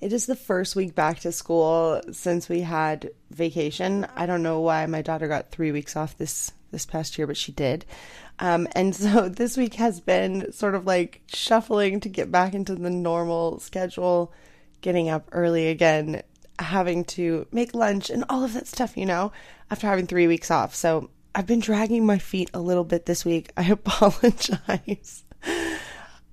It is the first week back to school since we had vacation. I don't know why my daughter got three weeks off this this past year, but she did. Um, and so this week has been sort of like shuffling to get back into the normal schedule, getting up early again, having to make lunch and all of that stuff, you know, after having three weeks off. So I've been dragging my feet a little bit this week. I apologize.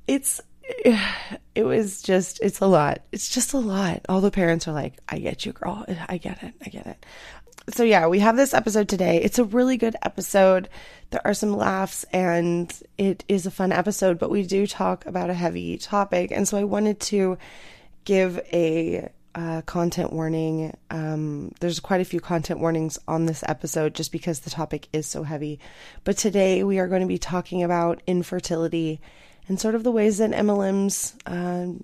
It's it was just it's a lot. It's just a lot. All the parents are like i get you girl. I get it. I get it. So yeah we have this episode today. It's a really good episode. There are some laughs and it is a fun episode but we do talk about a heavy topic. And so i wanted to give a uh, content warning. Um, there's quite a few content warnings on this episode just because the topic is so heavy. But today we are going to be talking about infertility and sort of the ways that MLMs uh,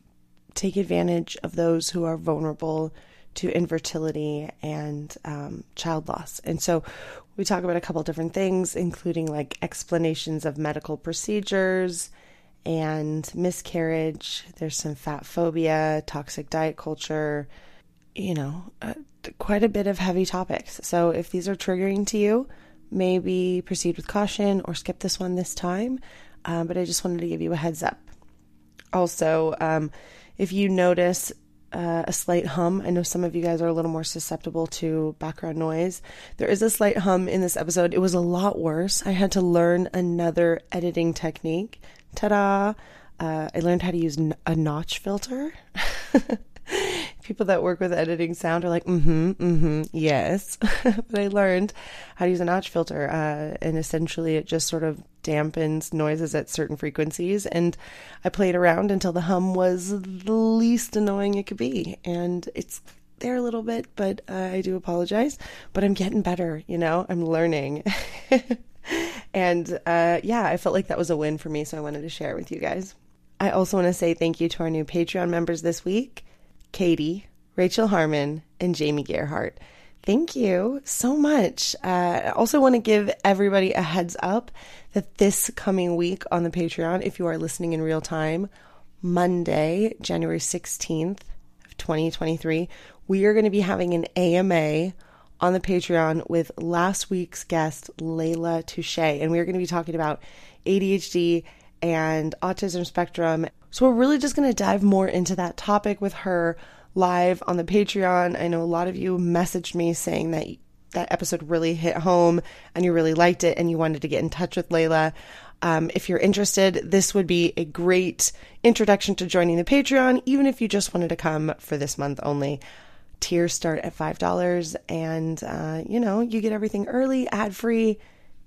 take advantage of those who are vulnerable to infertility and um, child loss. And so we talk about a couple different things, including like explanations of medical procedures and miscarriage. There's some fat phobia, toxic diet culture, you know, uh, quite a bit of heavy topics. So if these are triggering to you, maybe proceed with caution or skip this one this time um, but I just wanted to give you a heads up. Also, um, if you notice uh, a slight hum, I know some of you guys are a little more susceptible to background noise. There is a slight hum in this episode. It was a lot worse. I had to learn another editing technique. Ta da! Uh, I learned how to use a notch filter. people that work with editing sound are like, mm-hmm, mm-hmm, yes. but I learned how to use a notch filter, uh, and essentially it just sort of dampens noises at certain frequencies. And I played around until the hum was the least annoying it could be, and it's there a little bit, but uh, I do apologize. But I'm getting better, you know. I'm learning. and uh, yeah, I felt like that was a win for me, so I wanted to share it with you guys. I also want to say thank you to our new Patreon members this week. Katie, Rachel Harmon, and Jamie Gerhart. Thank you so much. Uh, I also want to give everybody a heads up that this coming week on the Patreon, if you are listening in real time, Monday, January 16th of 2023, we are going to be having an AMA on the Patreon with last week's guest, Layla Touche. And we're going to be talking about ADHD and autism spectrum so we're really just going to dive more into that topic with her live on the Patreon. I know a lot of you messaged me saying that that episode really hit home and you really liked it and you wanted to get in touch with Layla. Um, if you're interested, this would be a great introduction to joining the Patreon, even if you just wanted to come for this month only. Tiers start at $5, and uh, you know, you get everything early, ad free,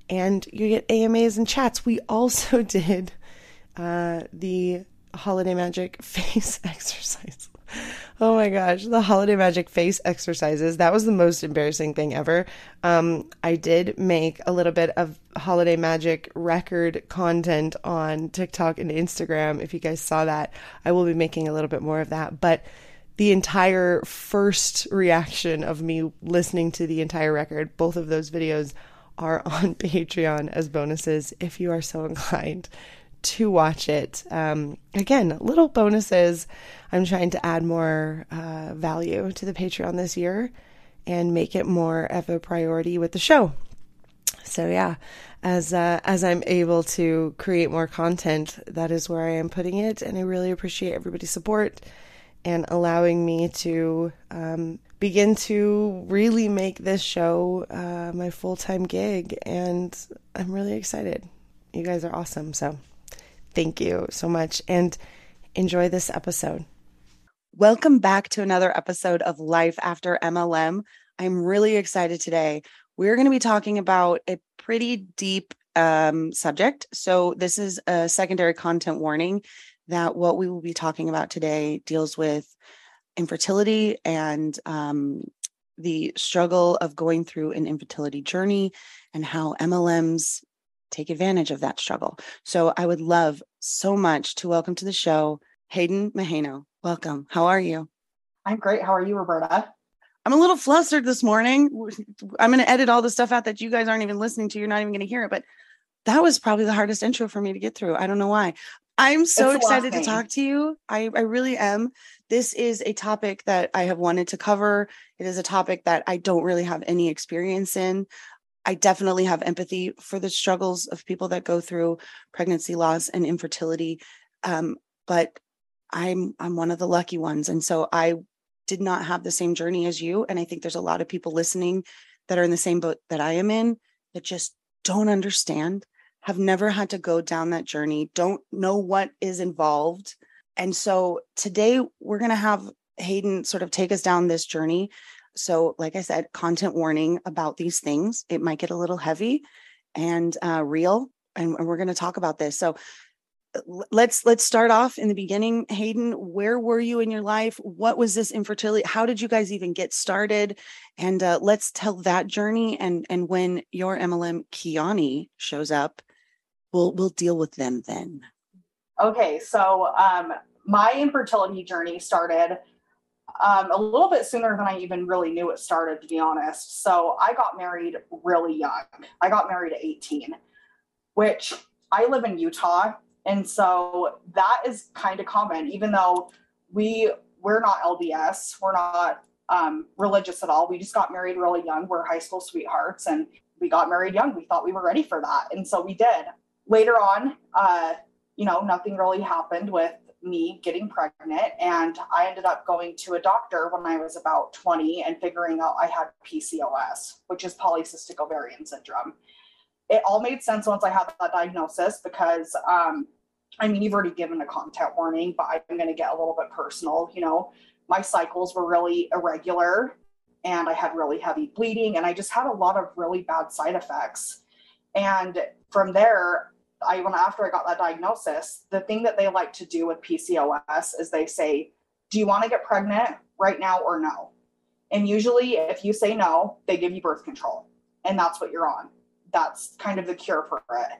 and you get AMAs and chats. We also did uh, the holiday magic face exercise. Oh my gosh, the holiday magic face exercises. That was the most embarrassing thing ever. Um, I did make a little bit of holiday magic record content on TikTok and Instagram. If you guys saw that, I will be making a little bit more of that. But the entire first reaction of me listening to the entire record, both of those videos are on Patreon as bonuses if you are so inclined to watch it. Um, again, little bonuses. I'm trying to add more uh, value to the Patreon this year and make it more of a priority with the show. So yeah, as uh, as I'm able to create more content, that is where I am putting it, and I really appreciate everybody's support and allowing me to um, begin to really make this show uh, my full time gig. And I'm really excited. You guys are awesome. So Thank you so much and enjoy this episode. Welcome back to another episode of Life After MLM. I'm really excited today. We're going to be talking about a pretty deep um, subject. So, this is a secondary content warning that what we will be talking about today deals with infertility and um, the struggle of going through an infertility journey and how MLMs take advantage of that struggle. So I would love so much to welcome to the show Hayden Mahano. Welcome. How are you? I'm great. How are you, Roberta? I'm a little flustered this morning. I'm going to edit all the stuff out that you guys aren't even listening to. You're not even going to hear it, but that was probably the hardest intro for me to get through. I don't know why. I'm so excited to talk to you. I, I really am. This is a topic that I have wanted to cover. It is a topic that I don't really have any experience in. I definitely have empathy for the struggles of people that go through pregnancy loss and infertility. Um, but I'm I'm one of the lucky ones. And so I did not have the same journey as you. And I think there's a lot of people listening that are in the same boat that I am in that just don't understand, have never had to go down that journey, don't know what is involved. And so today we're going to have Hayden sort of take us down this journey so, like I said, content warning about these things. It might get a little heavy and uh, real, and, and we're going to talk about this. So, uh, let's let's start off in the beginning hayden where were you in your life what was this infertility how did you guys even get started and uh, let's tell that journey and and when your mlm Kyani shows up we'll we'll deal with them then okay so um my infertility journey started um, a little bit sooner than I even really knew it started, to be honest. So I got married really young. I got married at 18, which I live in Utah. And so that is kind of common, even though we we're not LDS, we're not um, religious at all. We just got married really young. We're high school sweethearts, and we got married young. We thought we were ready for that, and so we did. Later on, uh, you know, nothing really happened with me getting pregnant and I ended up going to a doctor when I was about 20 and figuring out I had PCOS, which is polycystic ovarian syndrome. It all made sense once I had that diagnosis because um, I mean, you've already given a content warning, but I'm going to get a little bit personal. You know, my cycles were really irregular and I had really heavy bleeding and I just had a lot of really bad side effects. And from there, I when after I got that diagnosis, the thing that they like to do with PCOS is they say, "Do you want to get pregnant right now or no?" And usually, if you say no, they give you birth control, and that's what you're on. That's kind of the cure for it.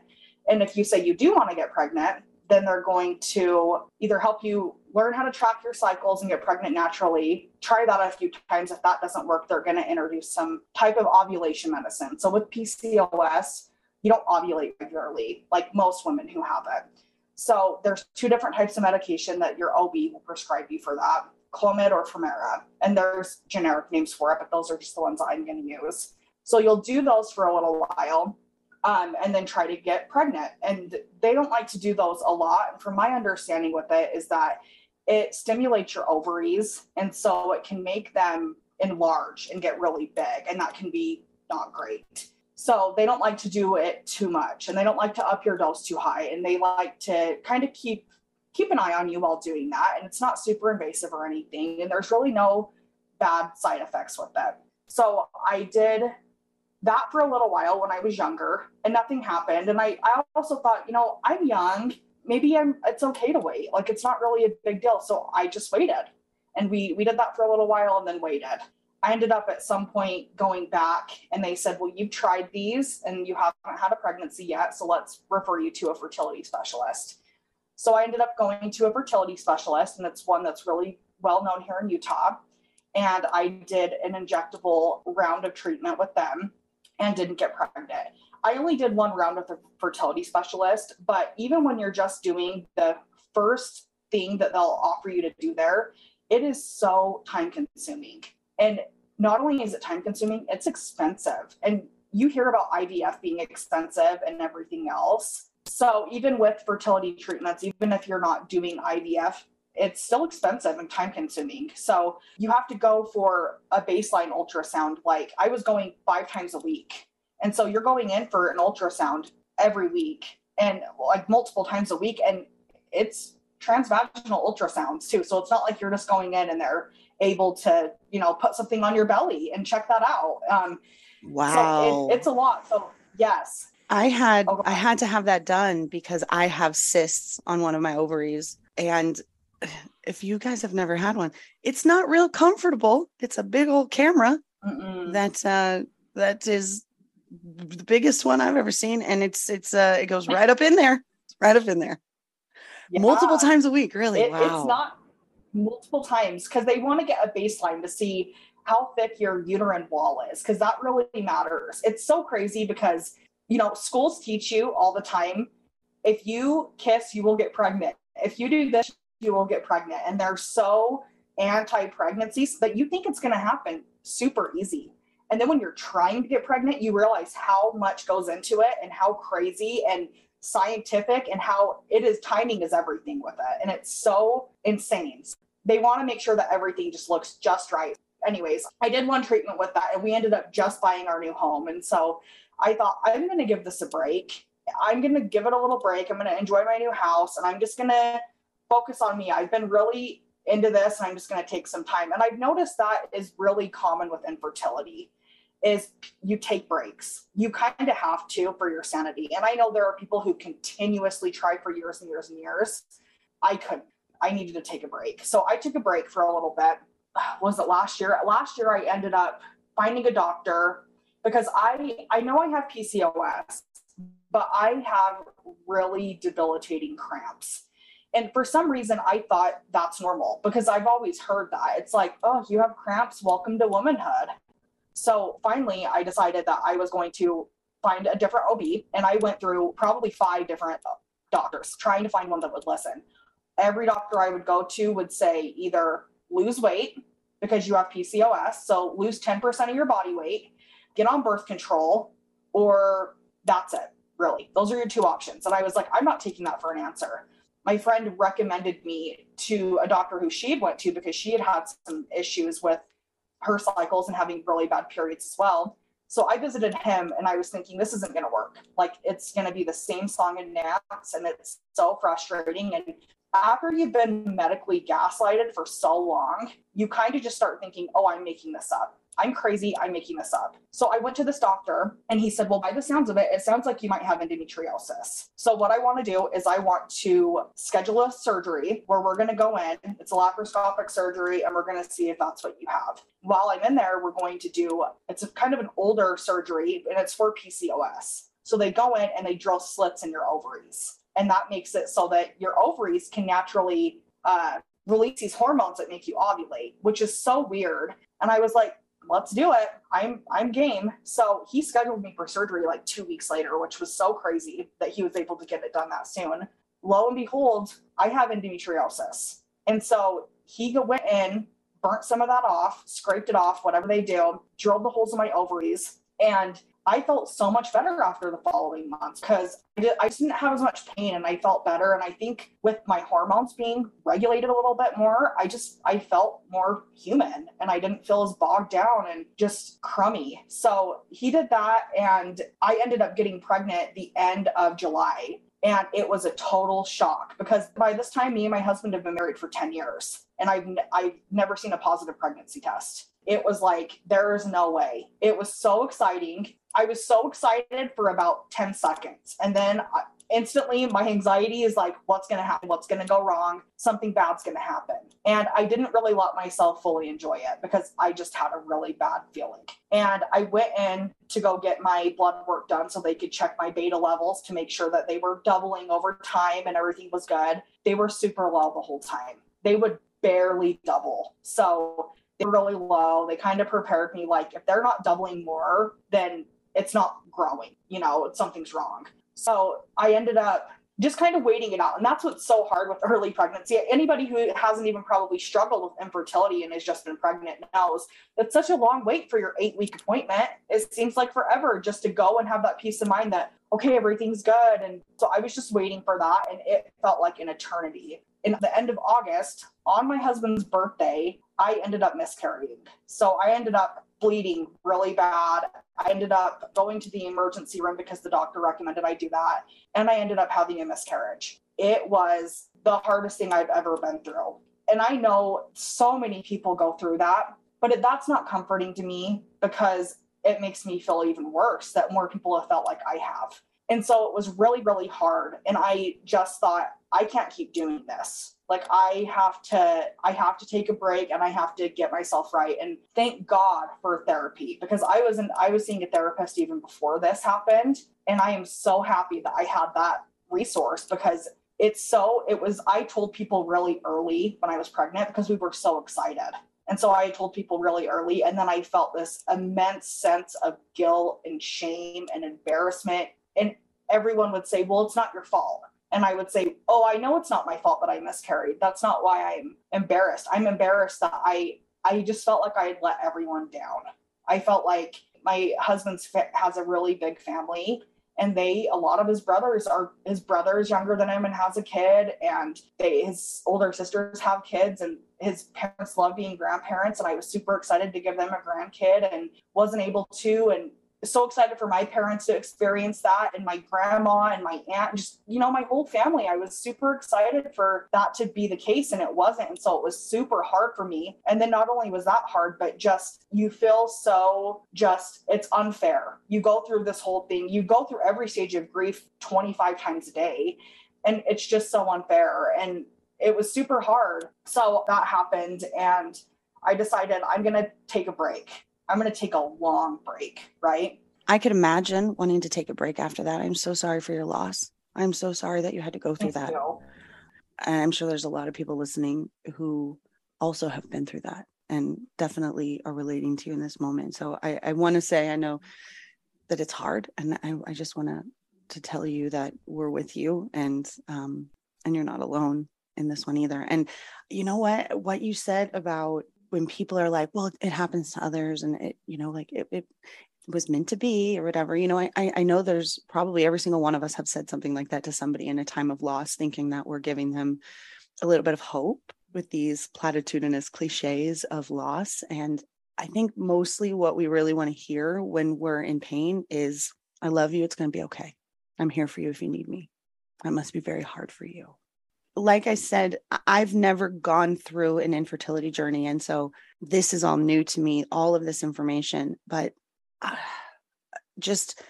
And if you say you do want to get pregnant, then they're going to either help you learn how to track your cycles and get pregnant naturally. Try that a few times. If that doesn't work, they're going to introduce some type of ovulation medicine. So with PCOS, you don't ovulate regularly like most women who have it. So there's two different types of medication that your OB will prescribe you for that, Clomid or Femara. And there's generic names for it, but those are just the ones I'm going to use. So you'll do those for a little while um, and then try to get pregnant. And they don't like to do those a lot. And from my understanding with it is that it stimulates your ovaries. And so it can make them enlarge and get really big. And that can be not great. So they don't like to do it too much and they don't like to up your dose too high and they like to kind of keep keep an eye on you while doing that and it's not super invasive or anything and there's really no bad side effects with it. So I did that for a little while when I was younger and nothing happened and I I also thought, you know, I'm young, maybe I'm it's okay to wait. Like it's not really a big deal. So I just waited. And we we did that for a little while and then waited. I ended up at some point going back and they said, Well, you've tried these and you haven't had a pregnancy yet. So let's refer you to a fertility specialist. So I ended up going to a fertility specialist, and it's one that's really well known here in Utah. And I did an injectable round of treatment with them and didn't get pregnant. I only did one round with a fertility specialist, but even when you're just doing the first thing that they'll offer you to do there, it is so time consuming. And not only is it time consuming, it's expensive. And you hear about IVF being expensive and everything else. So even with fertility treatments, even if you're not doing IVF, it's still expensive and time consuming. So you have to go for a baseline ultrasound. Like I was going five times a week. And so you're going in for an ultrasound every week and like multiple times a week. And it's transvaginal ultrasounds too. So it's not like you're just going in and they're able to, you know, put something on your belly and check that out. Um, wow. So it, it's a lot. So yes. I had okay. I had to have that done because I have cysts on one of my ovaries and if you guys have never had one, it's not real comfortable. It's a big old camera Mm-mm. that uh, that is the biggest one I've ever seen, and it's it's uh, it goes right up in there, right up in there, yeah. multiple times a week. Really, it, wow. It's not multiple times because they want to get a baseline to see how thick your uterine wall is because that really matters. It's so crazy because you know schools teach you all the time if you kiss, you will get pregnant. If you do this, you will get pregnant. And they're so anti pregnancy that you think it's going to happen super easy. And then when you're trying to get pregnant, you realize how much goes into it and how crazy and scientific and how it is timing is everything with it. And it's so insane. They want to make sure that everything just looks just right. Anyways, I did one treatment with that and we ended up just buying our new home. And so I thought, I'm going to give this a break. I'm going to give it a little break. I'm going to enjoy my new house and I'm just going to focus on me. I've been really into this and I'm just going to take some time. And I've noticed that is really common with infertility is you take breaks. You kind of have to for your sanity. And I know there are people who continuously try for years and years and years. I couldn't. I needed to take a break. So I took a break for a little bit. Was it last year? Last year I ended up finding a doctor because I I know I have PCOS, but I have really debilitating cramps. And for some reason, I thought that's normal because I've always heard that. It's like, oh, you have cramps, welcome to womanhood. So finally, I decided that I was going to find a different OB. And I went through probably five different doctors trying to find one that would listen. Every doctor I would go to would say either lose weight because you have PCOS, so lose 10% of your body weight, get on birth control, or that's it, really. Those are your two options. And I was like, I'm not taking that for an answer my friend recommended me to a doctor who she had went to because she had had some issues with her cycles and having really bad periods as well. So I visited him and I was thinking, this isn't going to work. Like it's going to be the same song and dance, and it's so frustrating. And after you've been medically gaslighted for so long, you kind of just start thinking, oh, I'm making this up. I'm crazy. I'm making this up. So I went to this doctor and he said, Well, by the sounds of it, it sounds like you might have endometriosis. So what I want to do is I want to schedule a surgery where we're going to go in. It's a laparoscopic surgery and we're going to see if that's what you have. While I'm in there, we're going to do it's kind of an older surgery and it's for PCOS. So they go in and they drill slits in your ovaries. And that makes it so that your ovaries can naturally uh, release these hormones that make you ovulate, which is so weird. And I was like, let's do it. I'm I'm game. So he scheduled me for surgery like two weeks later, which was so crazy that he was able to get it done that soon. Lo and behold, I have endometriosis. And so he went in, burnt some of that off, scraped it off, whatever they do, drilled the holes in my ovaries. And I felt so much better after the following months because I, I didn't have as much pain and I felt better. And I think with my hormones being regulated a little bit more, I just I felt more human and I didn't feel as bogged down and just crummy. So he did that, and I ended up getting pregnant the end of July. And it was a total shock because by this time, me and my husband have been married for 10 years and I've, I've never seen a positive pregnancy test it was like, there is no way. It was so exciting. I was so excited for about 10 seconds. And then uh, instantly my anxiety is like, what's going to happen? What's going to go wrong? Something bad's going to happen. And I didn't really let myself fully enjoy it because I just had a really bad feeling. And I went in to go get my blood work done so they could check my beta levels to make sure that they were doubling over time and everything was good. They were super low the whole time. They would barely double. So they're really low. They kind of prepared me like if they're not doubling more, then it's not growing, you know, something's wrong. So I ended up just kind of waiting it out. And that's what's so hard with early pregnancy. Anybody who hasn't even probably struggled with infertility and has just been pregnant knows it's such a long wait for your eight week appointment. It seems like forever just to go and have that peace of mind that, okay, everything's good. And so I was just waiting for that. And it felt like an eternity. In the end of August, on my husband's birthday, I ended up miscarrying. So I ended up bleeding really bad. I ended up going to the emergency room because the doctor recommended I do that. And I ended up having a miscarriage. It was the hardest thing I've ever been through. And I know so many people go through that, but that's not comforting to me because it makes me feel even worse that more people have felt like I have. And so it was really, really hard. And I just thought, I can't keep doing this. Like i have to i have to take a break and i have to get myself right. And thank god for therapy because i was not i was seeing a therapist even before this happened. And i am so happy that i had that resource because it's so it was i told people really early when i was pregnant because we were so excited. And so i told people really early and then i felt this immense sense of guilt and shame and embarrassment and everyone would say well it's not your fault and I would say, "Oh, I know it's not my fault that I miscarried. That's not why I'm embarrassed. I'm embarrassed that I I just felt like I had let everyone down. I felt like my husband's has a really big family and they a lot of his brothers are his brother is younger than him and has a kid and they his older sisters have kids and his parents love being grandparents and I was super excited to give them a grandkid and wasn't able to and so excited for my parents to experience that and my grandma and my aunt and just you know my whole family. I was super excited for that to be the case and it wasn't. And so it was super hard for me. And then not only was that hard but just you feel so just it's unfair. You go through this whole thing. You go through every stage of grief 25 times a day and it's just so unfair. And it was super hard. So that happened and i decided i'm going to take a break I'm going to take a long break, right? I could imagine wanting to take a break after that. I'm so sorry for your loss. I'm so sorry that you had to go through Thank that. You. And I'm sure there's a lot of people listening who also have been through that and definitely are relating to you in this moment. So I, I want to say, I know that it's hard. And I, I just want to, to tell you that we're with you and, um, and you're not alone in this one either. And you know what, what you said about when people are like, well, it happens to others and it, you know, like it, it was meant to be or whatever, you know, I, I know there's probably every single one of us have said something like that to somebody in a time of loss, thinking that we're giving them a little bit of hope with these platitudinous cliches of loss. And I think mostly what we really want to hear when we're in pain is, I love you. It's going to be okay. I'm here for you if you need me. That must be very hard for you like I said, I've never gone through an infertility journey. And so this is all new to me, all of this information. But uh, just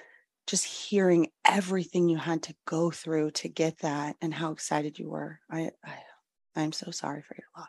just hearing everything you had to go through to get that and how excited you were. I, I I'm so sorry for your loss.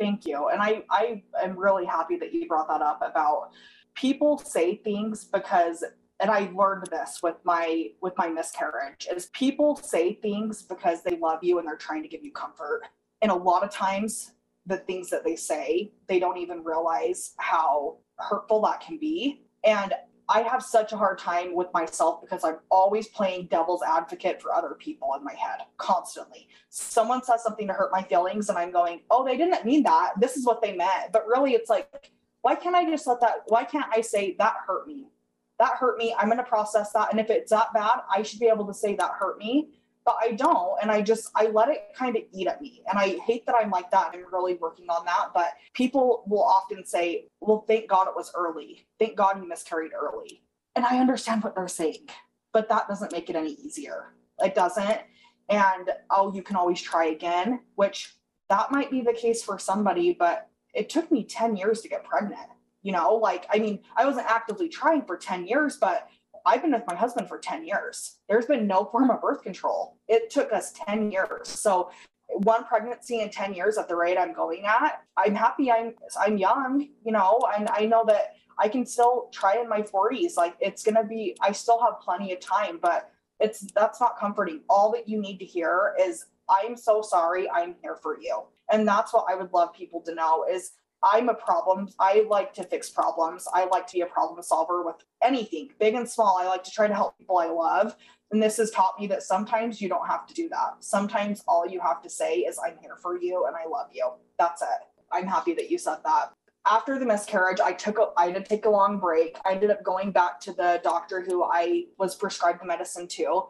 Thank you. And I, I am really happy that you brought that up about people say things because and I learned this with my with my miscarriage is people say things because they love you and they're trying to give you comfort. And a lot of times the things that they say, they don't even realize how hurtful that can be. And I have such a hard time with myself because I'm always playing devil's advocate for other people in my head constantly. Someone says something to hurt my feelings, and I'm going, Oh, they didn't mean that. This is what they meant. But really, it's like, why can't I just let that? Why can't I say that hurt me? That hurt me. I'm going to process that. And if it's that bad, I should be able to say that hurt me. But I don't. And I just, I let it kind of eat at me. And I hate that I'm like that. I'm really working on that. But people will often say, well, thank God it was early. Thank God you miscarried early. And I understand what they're saying, but that doesn't make it any easier. It doesn't. And oh, you can always try again, which that might be the case for somebody, but it took me 10 years to get pregnant You know, like, I mean, I wasn't actively trying for 10 years, but I've been with my husband for 10 years. There's been no form of birth control. It took us 10 years. So one pregnancy in 10 years at the rate I'm going at, I'm happy I'm I'm young, you know, and I know that I can still try in my 40s. Like it's gonna be I still have plenty of time, but it's that's not comforting. All that you need to hear is I'm so sorry, I'm here for you. And that's what I would love people to know is I'm a problem. I like to fix problems. I like to be a problem solver with anything, big and small. I like to try to help people I love. And this has taught me that sometimes you don't have to do that. Sometimes all you have to say is, I'm here for you and I love you. That's it. I'm happy that you said that. After the miscarriage, I took a, I did take a long break. I ended up going back to the doctor who I was prescribed the medicine to.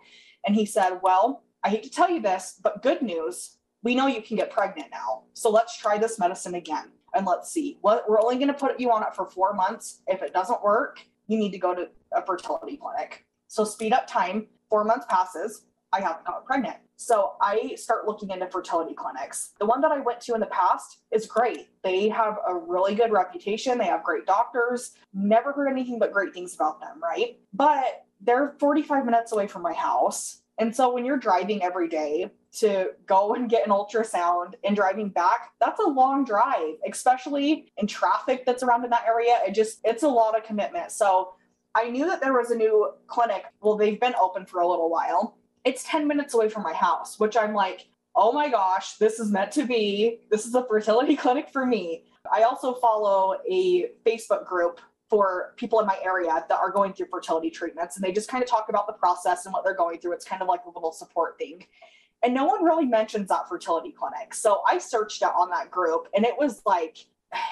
And he said, Well, I hate to tell you this, but good news. We know you can get pregnant now. So let's try this medicine again and let's see. What we're only going to put you on it for four months. If it doesn't work, you need to go to a fertility clinic. So speed up time four months passes, I haven't gotten pregnant. So I start looking into fertility clinics. The one that I went to in the past is great. They have a really good reputation. They have great doctors. Never heard anything but great things about them, right? But they're 45 minutes away from my house. And so when you're driving every day to go and get an ultrasound and driving back, that's a long drive, especially in traffic that's around in that area. It just, it's a lot of commitment. So I knew that there was a new clinic. Well, they've been open for a little while. It's 10 minutes away from my house, which I'm like, oh my gosh, this is meant to be. This is a fertility clinic for me. I also follow a Facebook group for people in my area that are going through fertility treatments, and they just kind of talk about the process and what they're going through. It's kind of like a little support thing. And no one really mentions that fertility clinic. So I searched it on that group, and it was like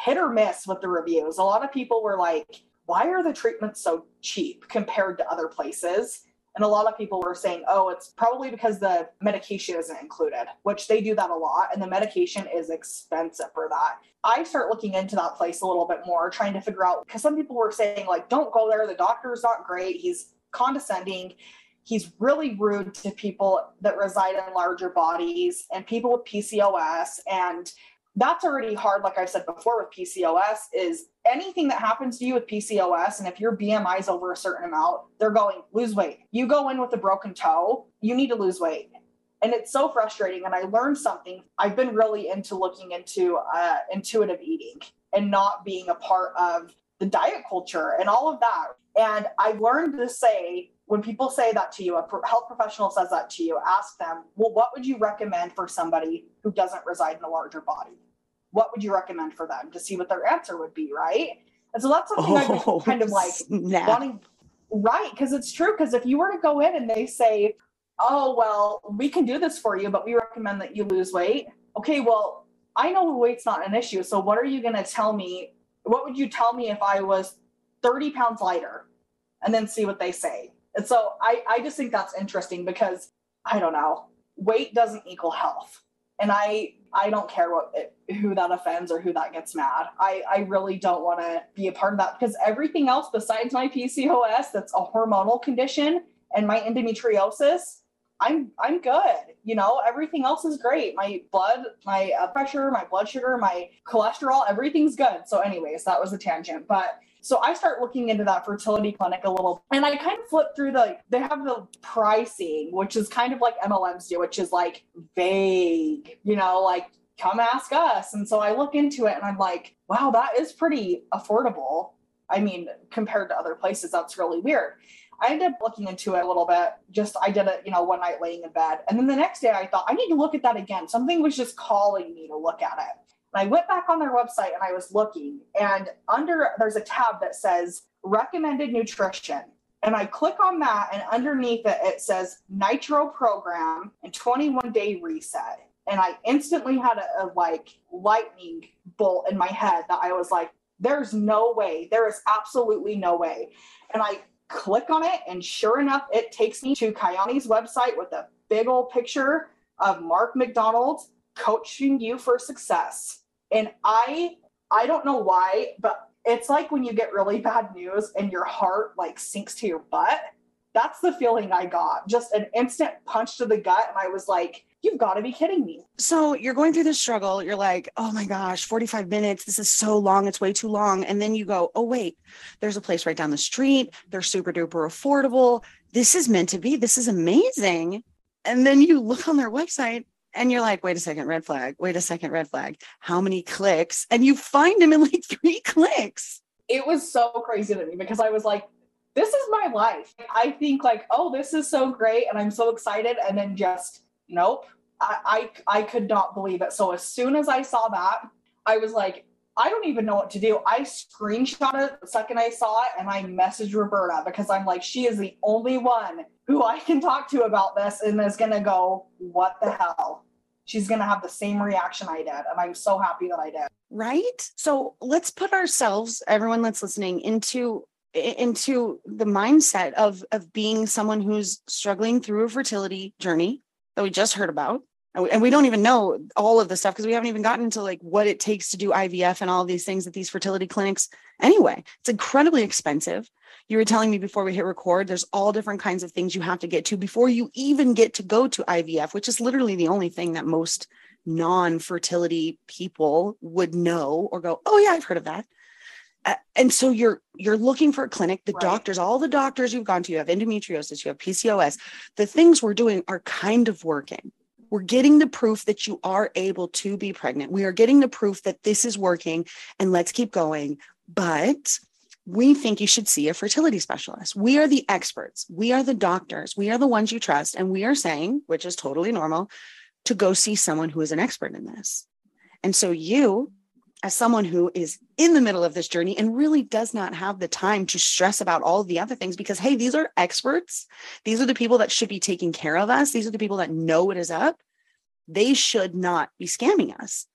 hit or miss with the reviews. A lot of people were like, why are the treatments so cheap compared to other places? And a lot of people were saying, oh, it's probably because the medication isn't included, which they do that a lot. And the medication is expensive for that. I start looking into that place a little bit more, trying to figure out because some people were saying, like, don't go there. The doctor's not great. He's condescending. He's really rude to people that reside in larger bodies and people with PCOS. And that's already hard like i've said before with pcos is anything that happens to you with pcos and if your bmi is over a certain amount they're going lose weight. You go in with a broken toe you need to lose weight. And it's so frustrating and i learned something. I've been really into looking into uh, intuitive eating and not being a part of the diet culture and all of that. And i learned to say when people say that to you, a health professional says that to you, ask them, well, what would you recommend for somebody who doesn't reside in a larger body? What would you recommend for them to see what their answer would be, right? And so that's something oh, I've kind of like snap. wanting, right? Because it's true. Because if you were to go in and they say, oh, well, we can do this for you, but we recommend that you lose weight. Okay, well, I know weight's not an issue. So what are you going to tell me? What would you tell me if I was 30 pounds lighter? And then see what they say and so I, I just think that's interesting because I don't know, weight doesn't equal health. And I I don't care what who that offends or who that gets mad. I, I really don't want to be a part of that because everything else besides my PCOS that's a hormonal condition and my endometriosis, I'm I'm good. You know, everything else is great. My blood, my uh, pressure, my blood sugar, my cholesterol, everything's good. So anyways, that was a tangent, but so I start looking into that fertility clinic a little, and I kind of flip through the. They have the pricing, which is kind of like MLMs do, which is like vague. You know, like come ask us. And so I look into it, and I'm like, wow, that is pretty affordable. I mean, compared to other places, that's really weird. I ended up looking into it a little bit. Just I did it, you know, one night laying in bed. And then the next day I thought, I need to look at that again. Something was just calling me to look at it. And I went back on their website and I was looking, and under there's a tab that says recommended nutrition. And I click on that, and underneath it, it says nitro program and 21 day reset. And I instantly had a, a like lightning bolt in my head that I was like, there's no way. There is absolutely no way. And I click on it, and sure enough, it takes me to Kyani's website with a big old picture of Mark Macdonald coaching you for success. And I I don't know why, but it's like when you get really bad news and your heart like sinks to your butt. That's the feeling I got. Just an instant punch to the gut. And I was like, you've got to be kidding me. So you're going through this struggle. You're like, oh my gosh, 45 minutes. This is so long. It's way too long. And then you go, oh, wait, there's a place right down the street. They're super duper affordable. This is meant to be. This is amazing. And then you look on their website and you're like, wait a second, red flag. Wait a second, red flag. How many clicks? And you find them in like three clicks. It was so crazy to me because I was like, this is my life. I think like, oh, this is so great. And I'm so excited. And then just nope. I, I, I could not believe it. So as soon as I saw that, I was like, I don't even know what to do. I screenshot it the second I saw it and I messaged Roberta because I'm like, she is the only one who I can talk to about this and is going to go, what the hell? She's going to have the same reaction I did. And I'm so happy that I did. Right. So let's put ourselves, everyone that's listening, into into the mindset of of being someone who's struggling through a fertility journey that we just heard about and we don't even know all of the stuff because we haven't even gotten into like what it takes to do IVF and all these things at these fertility clinics. Anyway, it's incredibly expensive. You were telling me before we hit record, there's all different kinds of things you have to get to before you even get to go to IVF, which is literally the only thing that most non-fertility people would know or go, "Oh yeah, I've heard of that." Uh, and so you're you're looking for a clinic the right. doctors all the doctors you've gone to you have endometriosis you have pcos the things we're doing are kind of working we're getting the proof that you are able to be pregnant. We are getting the proof that this is working and let's keep going. But we think you should see a fertility specialist. We are the experts. We are the doctors. We are the ones you trust. And we are saying, which is totally normal, to go see someone who is an expert in this. And so you, as someone who is in the middle of this journey and really does not have the time to stress about all the other things because hey these are experts. These are the people that should be taking care of us. These are the people that know what is up. They should not be scamming us.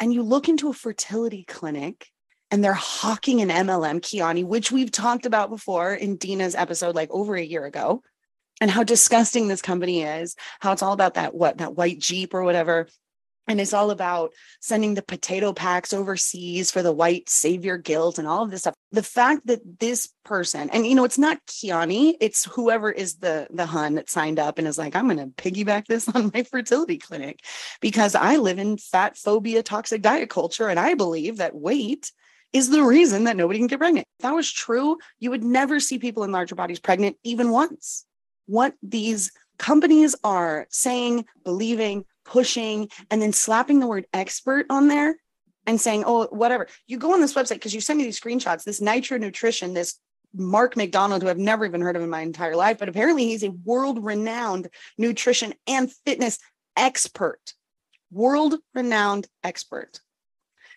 And you look into a fertility clinic and they're hawking an mlm Kyani which we've talked about before in dina's episode like over a year ago and how disgusting this company is how it's all about that what that white jeep or whatever and it's all about sending the potato packs overseas for the white savior guilt and all of this stuff. The fact that this person and you know it's not Kyani it's whoever is the the hun that signed up and is like i'm going to piggyback this on my fertility clinic because i live in fat phobia toxic diet culture and i believe that weight is the reason that nobody can get pregnant. If that was true you would never see people in larger bodies pregnant even once. What these companies are saying believing pushing and then slapping the word expert on there and saying, oh, whatever. You go on this website because you send me these screenshots, this Nitro Nutrition, this Mark Macdonald, who I've never even heard of in my entire life, but apparently he's a world renowned nutrition and fitness expert. World renowned expert.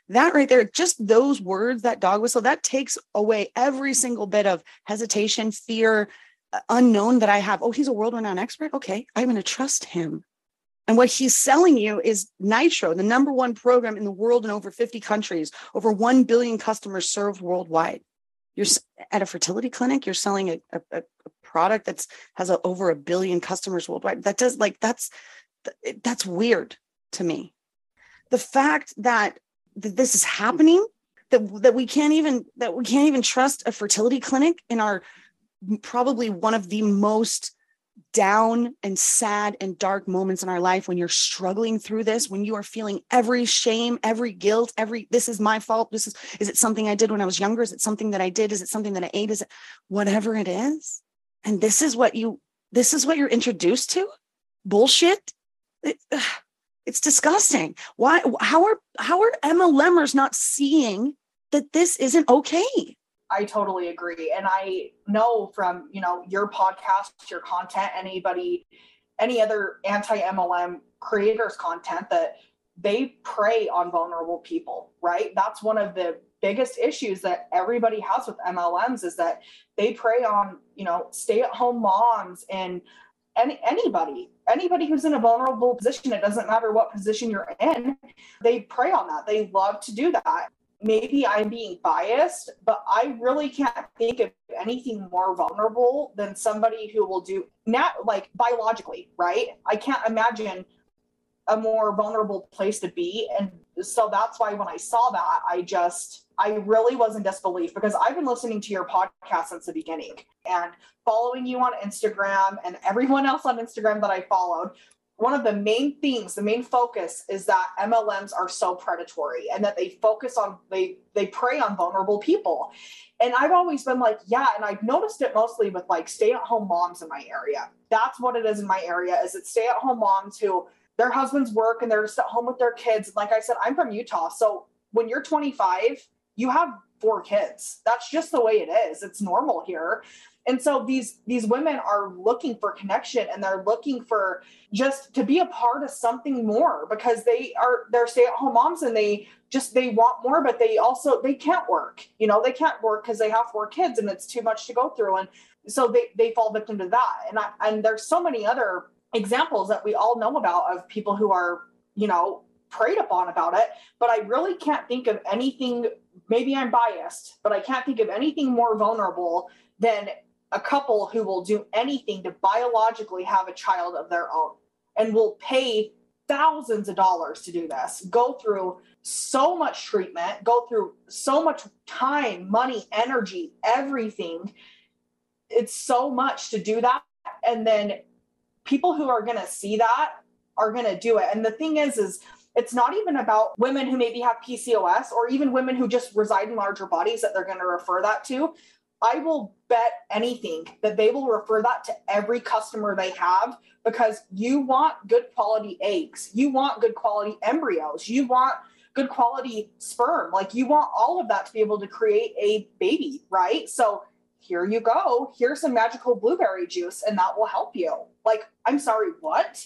That right there, just those words, that dog whistle, that takes away every single bit of hesitation, fear, uh, unknown that I have. Oh, he's a world renowned expert. Okay, I'm going to trust him. And what he's selling you is Nitro, the number one program in the world in over 50 countries, over 1 billion customers served worldwide. You're at a fertility clinic, you're selling a, a, a product that's has a, over a billion customers worldwide. That does like that's that's weird to me. The fact that, that this is happening, that that we can't even that we can't even trust a fertility clinic in our probably one of the most down and sad and dark moments in our life when you're struggling through this when you are feeling every shame every guilt every this is my fault. This is is it something i did when i was younger? Is it something that i did? Is it something that i ate? Is it whatever it is. And this is what you this is what you're introduced to? Bullshit? It, it's disgusting. Why how are how are mlmers not seeing that this isn't okay I totally agree. And I know from, you know, your podcast, your content, anybody, any other anti MLM creators' content that they prey on vulnerable people, right? That's one of the biggest issues that everybody has with MLMs is that they prey on, you know, stay at home moms and any, anybody, anybody who's in a vulnerable position, it doesn't matter what position you're in, they prey on that. They love to do that maybe I'm being biased, but I really can't think of anything more vulnerable than somebody who will do not like biologically, right? I can't imagine a more vulnerable place to be. And so that's why when I saw that, I just, I really was in disbelief because I've been listening to your podcast since the beginning and following you on Instagram and everyone else on Instagram that I followed one of the main themes, the main focus is that MLMs are so predatory and that they focus on they they prey on vulnerable people. And I've always been like, yeah, and I've noticed it mostly with like stay-at-home moms in my area. That's what it is in my area is it stay-at-home moms who their husbands work and they're just at home with their kids. Like I said, I'm from Utah. So when you're 25, you have four kids. That's just the way it is. It's normal here and so these these women are looking for connection and they're looking for just to be a part of something more because they are they're stay-at-home moms and they just they want more but they also they can't work you know they can't work because they have four kids and it's too much to go through. And so they they fall victim to that. And I, and there's so many other examples that we all know about of people who are you know preyed upon about it but i really can't think of anything maybe i'm biased but i can't think of anything more vulnerable than a couple who will do anything to biologically have a child of their own and will pay thousands of dollars to do this, go through so much treatment, go through so much time, money, energy, everything. It's so much to do that. And then people who are going to see that are going to do it. And the thing is, is it's not even about women who maybe have PCOS or even women who just reside in larger bodies that they're going to refer that to. I will bet anything that they will refer that to every customer they have because you want good quality eggs, you want good quality embryos, you want good quality sperm. Like you want all of that to be able to create a baby, right? So here you go. Here's some magical blueberry juice, and that will help you. Like, I'm sorry, what?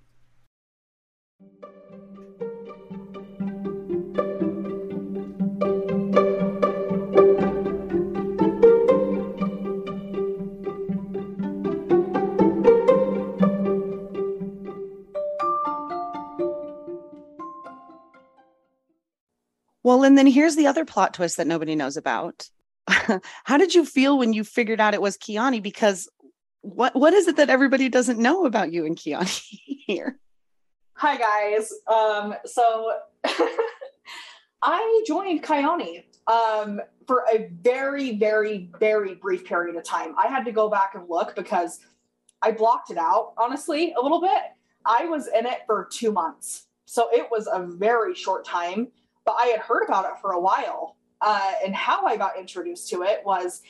Well, and then here's the other plot twist that nobody knows about. How did you feel when you figured out it was Kyani? Because what what is it that everybody doesn't know about you and Kyani here? Hi guys. Um, so I joined Kyani um, for a very, very, very brief period of time. I had to go back and look because I blocked it out, honestly, a little bit. I was in it for two months. So it was a very short time, but I had heard about it for a while. Uh, and how I got introduced to it was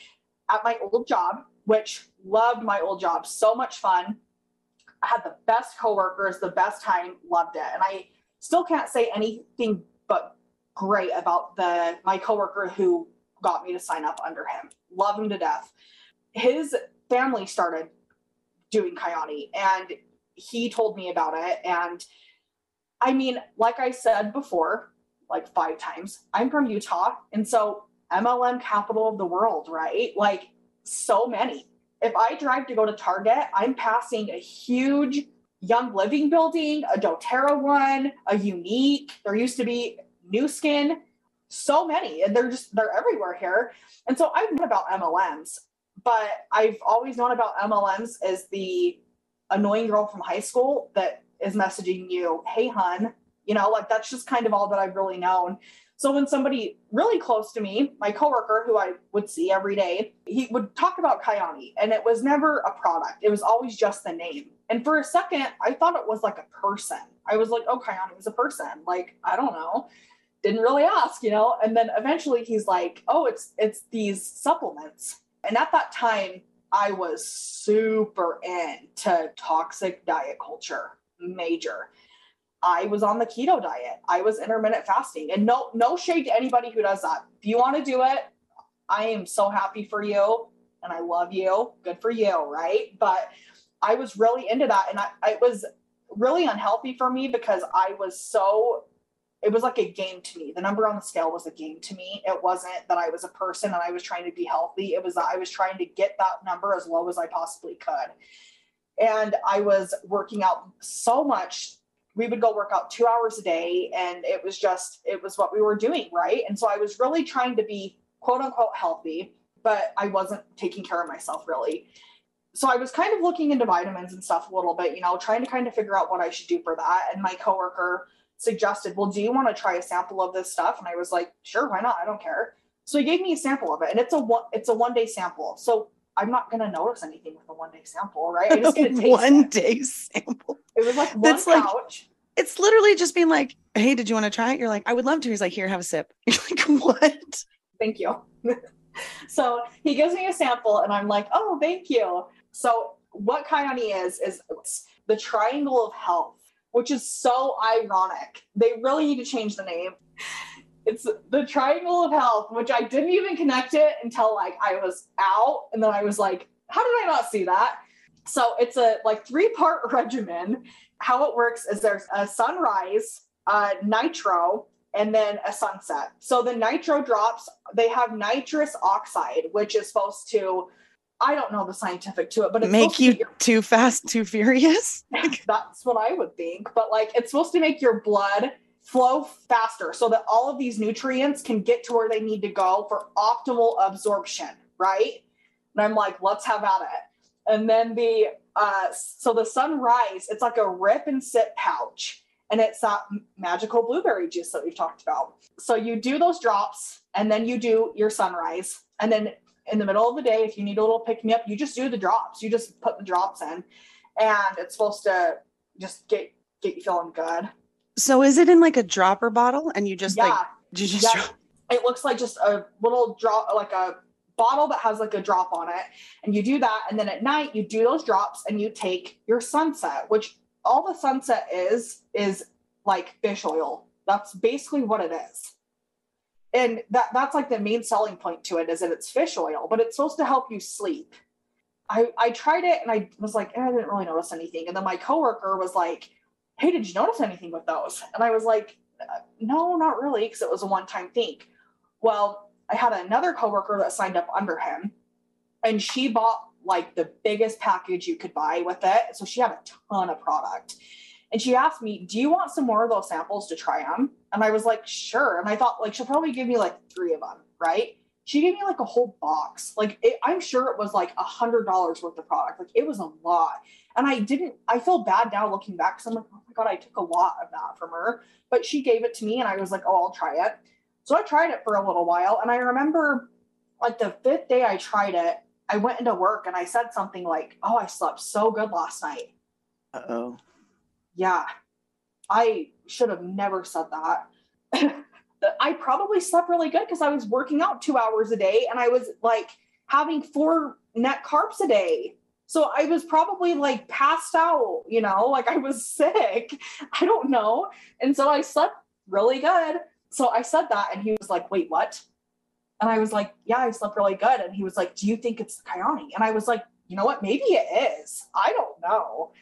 at my old job, which loved my old job. So much fun. I had the best coworkers, the best time, loved it. And I still can't say anything but great about the my coworker who got me to sign up under him. Love him to death. His family started doing Kyani and he told me about it. And I mean, like I said before, like five times, I'm from Utah. And so MLM capital of the world, right? Like so many. If I drive to go to Target, I'm passing a huge Young Living building, a doTERRA one, a Younique. There used to be Nu Skin, so many, and they're just they're everywhere here. And so I've known about MLMs, but I've always known about MLMs as the annoying girl from high school that is messaging you, "Hey, hun," you know, like that's just kind of all that I've really known. So when somebody really close to me, my coworker who I would see every day, he would talk about Kyani and it was never a product. It was always just the name. And for a second, I thought it was like a person. I was like, oh, Kyani is a person. Like, I don't know. Didn't really ask, you know? And then eventually he's like, oh, it's it's these supplements. And at that time, I was super into toxic diet culture, major. I was on the keto diet. I was intermittent fasting. And no no shade to anybody who does that. If you want to do it, I am so happy for you and I love you. Good for you, right? But I was really into that and I it was really unhealthy for me because I was so it was like a game to me. The number on the scale was a game to me. It wasn't that I was a person and I was trying to be healthy. It was that I was trying to get that number as low as I possibly could. And I was working out so much we would go work out two hours a day and it was just it was what we were doing right? And so i was really trying to be quote unquote healthy but i wasn't taking care of myself really. So i was kind of looking into vitamins and stuff a little bit you know trying to kind of figure out what i should do for that. And my coworker suggested well do you want to try a sample of this stuff? And i was like sure why not? I don't care. So he gave me a sample of it and it's a one it's a one day sample. So I'm not going to notice anything with a one day sample, right? I just get a one day sample. It was like one That's couch. Like, it's literally just being like, "Hey, did you want to try it?" You're like, "I would love to." He's like, "Here, have a sip." You're like, "What?" Thank you. so he gives me a sample, and I'm like, "Oh, thank you." So what Kyani is is the triangle of health, which is so ironic. They really need to change the name it's the triangle of health, which I didn't even connect it until like I was out. And then I was like, how did I not see that? So it's a like three part regimen. How it works is there's a sunrise, uh, nitro, and then a sunset. So the nitro drops, they have nitrous oxide, which is supposed to, I don't know the scientific to it, but make you your, too fast, too furious. that's what I would think. But like it's supposed to make your blood flow faster so that all of these nutrients can get to where they need to go for optimal absorption, right? And I'm like, let's have at it. And then the uh so the sunrise, it's like a rip and sip pouch. And it's that magical blueberry juice that we've talked about. So you do those drops and then you do your sunrise. And then in the middle of the day, if you need a little pick me up, you just do the drops. You just put the drops in and it's supposed to just get get you feeling good. So is it in like a dropper bottle and you just yeah. like you just yeah. drop- it looks like just a little drop like a bottle that has like a drop on it. And you do that and then at night you do those drops and you take your sunset which all the sunset is is like fish oil. That's basically what it is. And that that's like the main selling point to it is that it's fish oil but it's supposed to help you sleep. I i tried it and i was like eh, i didn't really notice anything. And then my coworker was like hey, did you notice anything with those? And I was like, uh, no, not really, because it was a one time thing. Well, I had another coworker that signed up under him, and she bought like the biggest package you could buy with it. So she had a ton of product. And she asked me, Do you want some more of those samples to try them? And I was like, Sure. And I thought, like, she'll probably give me like three of them, right? She gave me like a whole box. Like, it, I'm sure it was like a hundred dollars worth of product. Like, it was a lot. And I didn't, I feel bad now looking back because I'm like, oh my God, I took a lot of that from her. But she gave it to me and I was like, oh, I'll try it. So I tried it for a little while. And I remember like the fifth day I tried it, I went into work and I said something like, oh, I slept so good last night. Uh oh. Yeah. I should have never said that. I probably slept really good because I was working out two hours a day and I was like having four net carbs a day. So I was probably like passed out, you know, like I was sick. I don't know. And so I slept really good. So I said that and he was like, wait, what? And I was like, yeah, I slept really good. And he was like, do you think it's the Kyani? And I was like, you know what? Maybe it is. I don't know.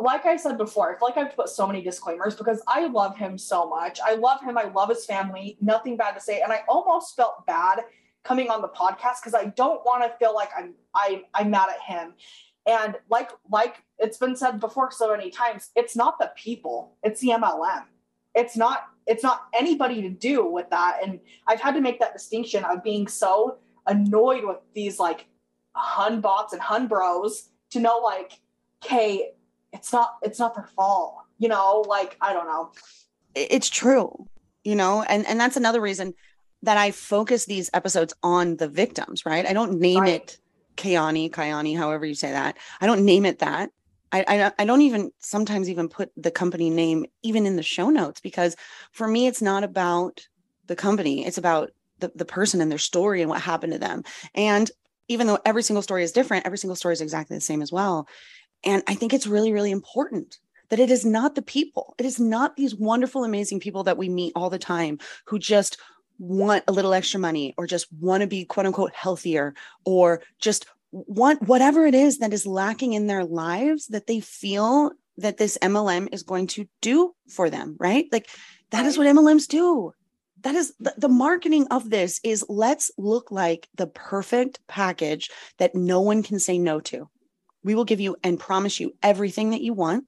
Like I said before, I feel like I've put so many disclaimers because I love him so much. I love him. I love his family. Nothing bad to say. And I almost felt bad coming on the podcast because I don't want to feel like I'm I I'm mad at him. And like like it's been said before so many times, it's not the people, it's the MLM. It's not it's not anybody to do with that. And I've had to make that distinction of being so annoyed with these like hun bots and hun bros to know like, okay, it's not it's not their fault. You know, like I don't know. It's true. You know, and and that's another reason that I focus these episodes on the victims, right? I don't name right. it Kayani, Kayani, however you say that. I don't name it that. I, I, I don't even sometimes even put the company name even in the show notes because for me it's not about the company. It's about the, the person and their story and what happened to them. And even though every single story is different, every single story is exactly the same as well. And I think it's really, really important that it is not the people. It is not these wonderful, amazing people that we meet all the time who just want a little extra money or just want to be quote unquote healthier or just want whatever it is that is lacking in their lives that they feel that this MLM is going to do for them, right? Like that is what MLMs do. That is the, the marketing of this is let's look like the perfect package that no one can say no to. We will give you and promise you everything that you want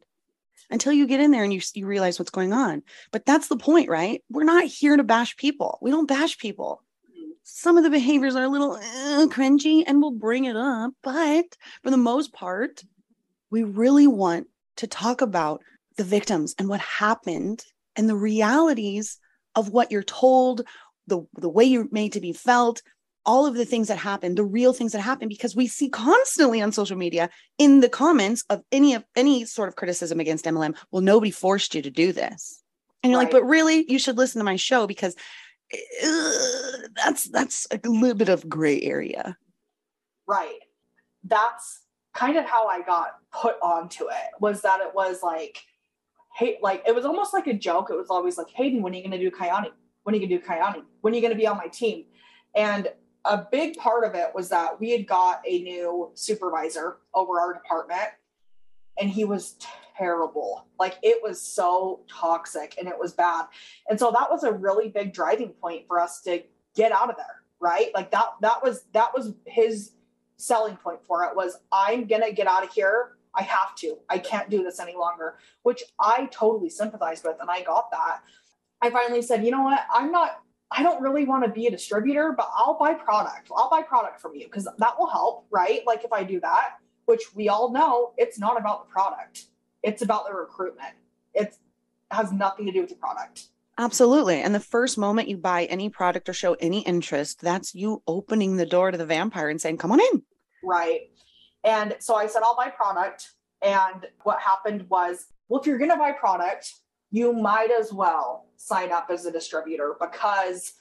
until you get in there and you, you realize what's going on. But that's the point, right? We're not here to bash people. We don't bash people. Some of the behaviors are a little uh, cringy and we'll bring it up. But for the most part, we really want to talk about the victims and what happened and the realities of what you're told, the, the way you're made to be felt, all of the things that happen, the real things that happen, because we see constantly on social media in the comments of any of any sort of criticism against MLM. Well, nobody forced you to do this, and you're right. like, but really, you should listen to my show because uh, that's that's a little bit of gray area. Right. That's kind of how I got put onto it. Was that it was like, hey, like it was almost like a joke. It was always like, Hayden, when are you going to do Kyani? When are you going to do Kyani? When are you going to be on my team? And a big part of it was that we had got a new supervisor over our department and he was terrible. Like it was so toxic and it was bad. And so that was a really big driving point for us to get out of there, right? Like that that was that was his selling point for it was I'm going to get out of here. I have to. I can't do this any longer, which I totally sympathized with and I got that. I finally said, "You know what? I'm not I don't really want to be a distributor, but I'll buy product. I'll buy product from you because that will help, right? Like if I do that, which we all know it's not about the product, it's about the recruitment. It has nothing to do with the product. Absolutely. And the first moment you buy any product or show any interest, that's you opening the door to the vampire and saying, come on in. Right. And so I said, I'll buy product. And what happened was, well, if you're going to buy product, you might as well sign up as a distributor because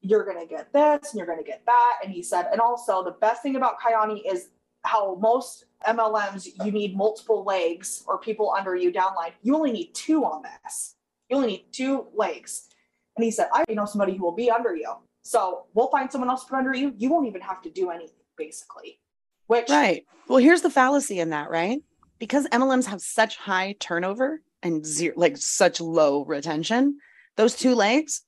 you're going to get this and you're going to get that. And he said, and also the best thing about Kyani is how most MLMs, you need multiple legs or people under you downline. You only need two on this. You only need two legs. And he said, I know somebody who will be under you. So we'll find someone else to put under you. You won't even have to do anything, basically. Which Right. Well, here's the fallacy in that, right? Because MLMs have such high turnover, and zero, like such low retention. Those two legs,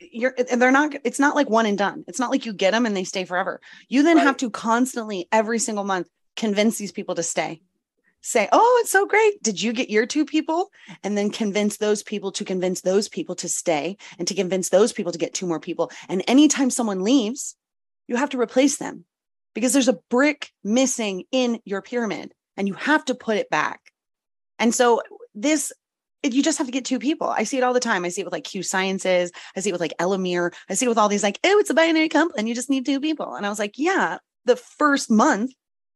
you're and they're not it's not like one and done. It's not like you get them and they stay forever. You then right. have to constantly every single month convince these people to stay. say, Oh, it's so great. Did you get your two people? And then convince those people to convince those people to stay and to convince those people to get two more people. And anytime someone leaves, you have to replace them because there's a brick missing in your pyramid and you have to put it back. And so this you just have to get two people. I see it all the time. I see it with like Q Sciences. I see it with like Elamir. I see it with all these like, oh, it's a binary company. You just need two people. And I was like, yeah, the first month.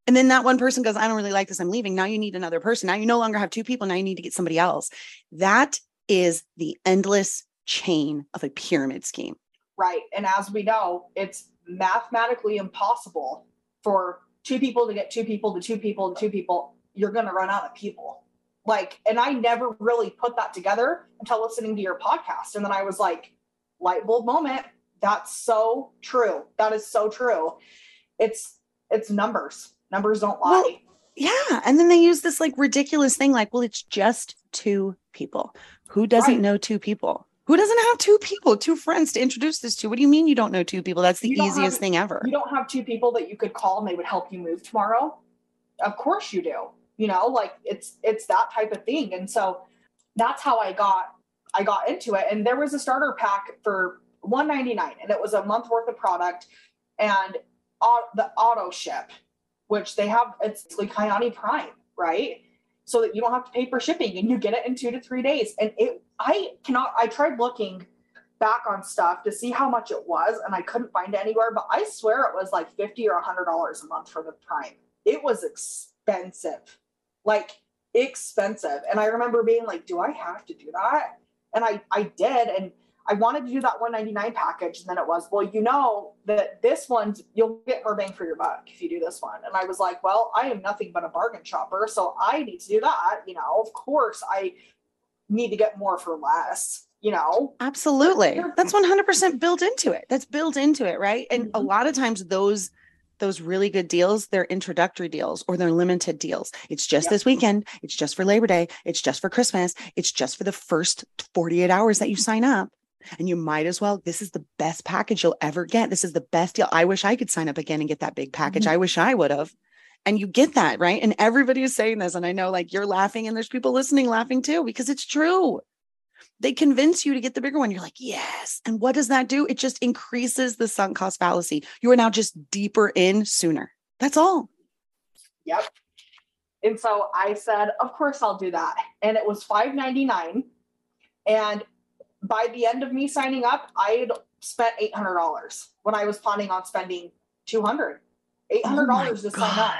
And then that one person goes, I don't really like this. I'm leaving. Now you need another person. Now you no longer have two people. Now you need to get somebody else. That is the endless chain of a pyramid scheme. Right. And as we know, it's mathematically impossible for two people to get two people to two people to two people. You're going to run out of people like and i never really put that together until listening to your podcast. And then i was like light bulb moment. That's so true. That is so true. It's it's numbers. Numbers don't lie. Well, yeah. And then they use this like ridiculous thing like well it's just two people. Who doesn't right. know two people? Who doesn't have two people two friends to introduce this to? What do you mean you don't know two people? That's the easiest have, thing ever. you don't have two people that you could call and they would help you move tomorrow? Of course you do you know like it's it's that type of thing and so that's how i got i got into it and there was a starter pack for 199 and it was a month worth of product and the auto ship which they have it's like Kyani Prime, right? So that you don't have to pay for shipping and you get it in two to three days. And it I cannot I tried looking back on stuff to see how much it was and I couldn't find it anywhere, but I swear it was like 50 or hundred dollars a month for the prime. It was expensive like expensive. And I remember being like, do I have to do that? And I, I did. And I wanted to do that 199 package. And then it was, well, you know that this one's, you'll get more bang for your buck if you do this one. And I was like, well, I am nothing but a bargain shopper. So I need to do that. You know, of course I need to get more for less you know absolutely that's 100% built into it that's built into it right and mm-hmm. a lot of times those those really good deals, they're introductory deals or they're limited deals. It's just yep. this weekend. It's just for Labor Day. It's just for Christmas. It's just for the first 48 hours that you sign up. And you might as well, this is the best package you'll ever get. This is the best deal. I wish I could sign up again and get that big package. Mm-hmm. I wish I would have. And you get that, right? And everybody is saying this. And I know like you're laughing and there's people listening laughing too, because it's true they convince you to get the bigger one. You're like, yes. And what does that do? It just increases the sunk cost fallacy. You are now just deeper in sooner. That's all. Yep. And so I said, of course I'll do that. And it was $5.99. And by the end of me signing up, I had spent $800 when I was planning on spending 200 $800 oh to God. sign up.